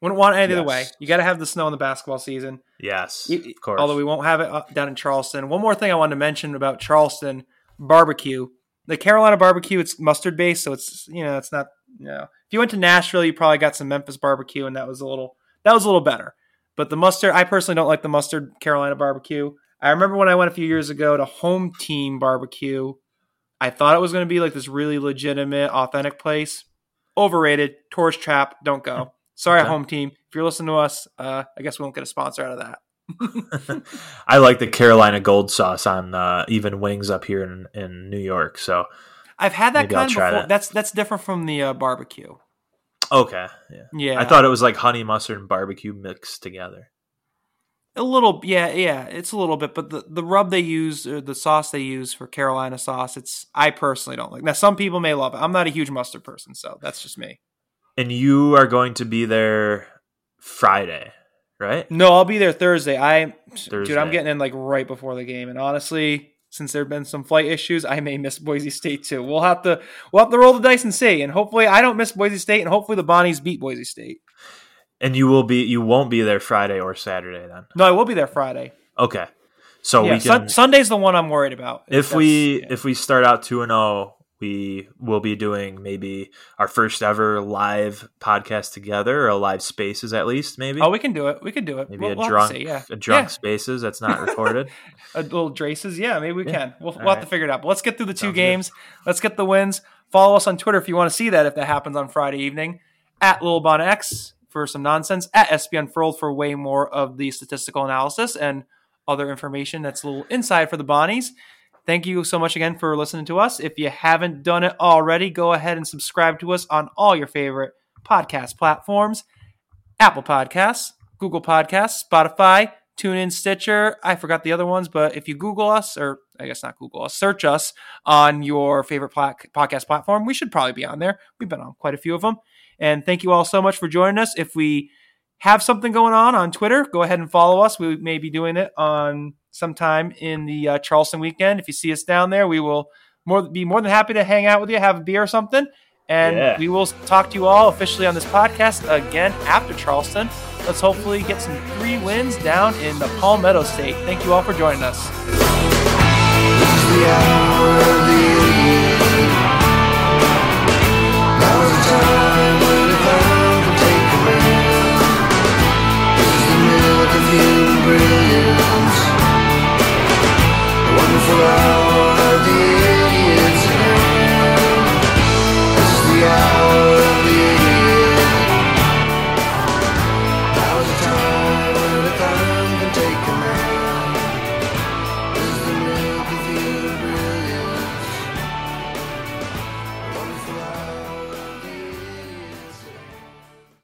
wouldn't want it any other way. You got to have the snow in the basketball season. Yes, of course. Although we won't have it uh, down in Charleston. One more thing I wanted to mention about Charleston barbecue. The Carolina barbecue, it's mustard based, so it's you know it's not you know. If you went to Nashville, you probably got some Memphis barbecue, and that was a little that was a little better. But the mustard, I personally don't like the mustard Carolina barbecue. I remember when I went a few years ago to Home Team Barbecue. I thought it was going to be like this really legitimate, authentic place. Overrated, tourist trap. Don't go. Sorry, Okay. Home Team. If you're listening to us, uh, I guess we won't get a sponsor out of that. I like the Carolina gold sauce on uh, even wings up here in, in New York. So I've had that kind before. that. That's that's different from the uh, barbecue. okay, yeah. Yeah, I thought it was like honey mustard and barbecue mixed together. A little. Yeah, yeah, it's a little bit. But the, the rub they use, or the sauce they use for Carolina sauce, it's I personally don't like. Now some people may love it. I'm not a huge mustard person, so that's just me. And you are going to be there Friday, right? No, I'll be there Thursday. I, dude, I'm getting in like right before the game, and honestly, since there have been some flight issues, I may miss Boise State too. We'll have to we'll have to roll the dice and see. And hopefully, I don't miss Boise State, and hopefully the Bonnies beat Boise State. And you will be you won't be there Friday or Saturday then. No, I will be there Friday. Okay. So yeah, we Sun- can Sunday's the one I'm worried about. if we yeah. if we start out 2 and 0, we will be doing maybe our first ever live podcast together or a live spaces at least maybe. oh, we can do it. We can do it. maybe We'll- a we'll drunk see, yeah. a drunk spaces that's not recorded. a little Draces. Yeah, maybe we can. We'll, we'll have to figure it out. But let's get through the two Sounds good. games. Let's get the wins. Follow us on Twitter if you want to see that if that happens on Friday evening at Lilbon X for some nonsense at SB Unfurled for way more of the statistical analysis and other information that's a little inside for the Bonnies. Thank you so much again for listening to us. If you haven't done it already, go ahead and subscribe to us on all your favorite podcast platforms. Apple Podcasts, Google Podcasts, Spotify, TuneIn, Stitcher. I forgot the other ones, but if you Google us, or I guess not Google us, search us on your favorite podcast platform, we should probably be on there. We've been on quite a few of them. And thank you all so much for joining us. If we have something going on on Twitter, go ahead and follow us. We may be doing it on sometime in the uh, Charleston weekend. If you see us down there, we will more be more than happy to hang out with you, have a beer or something. And Yeah. we will talk to you all officially on this podcast again after Charleston. Let's hopefully get some three wins down in the Palmetto State. Thank you all for joining us. world.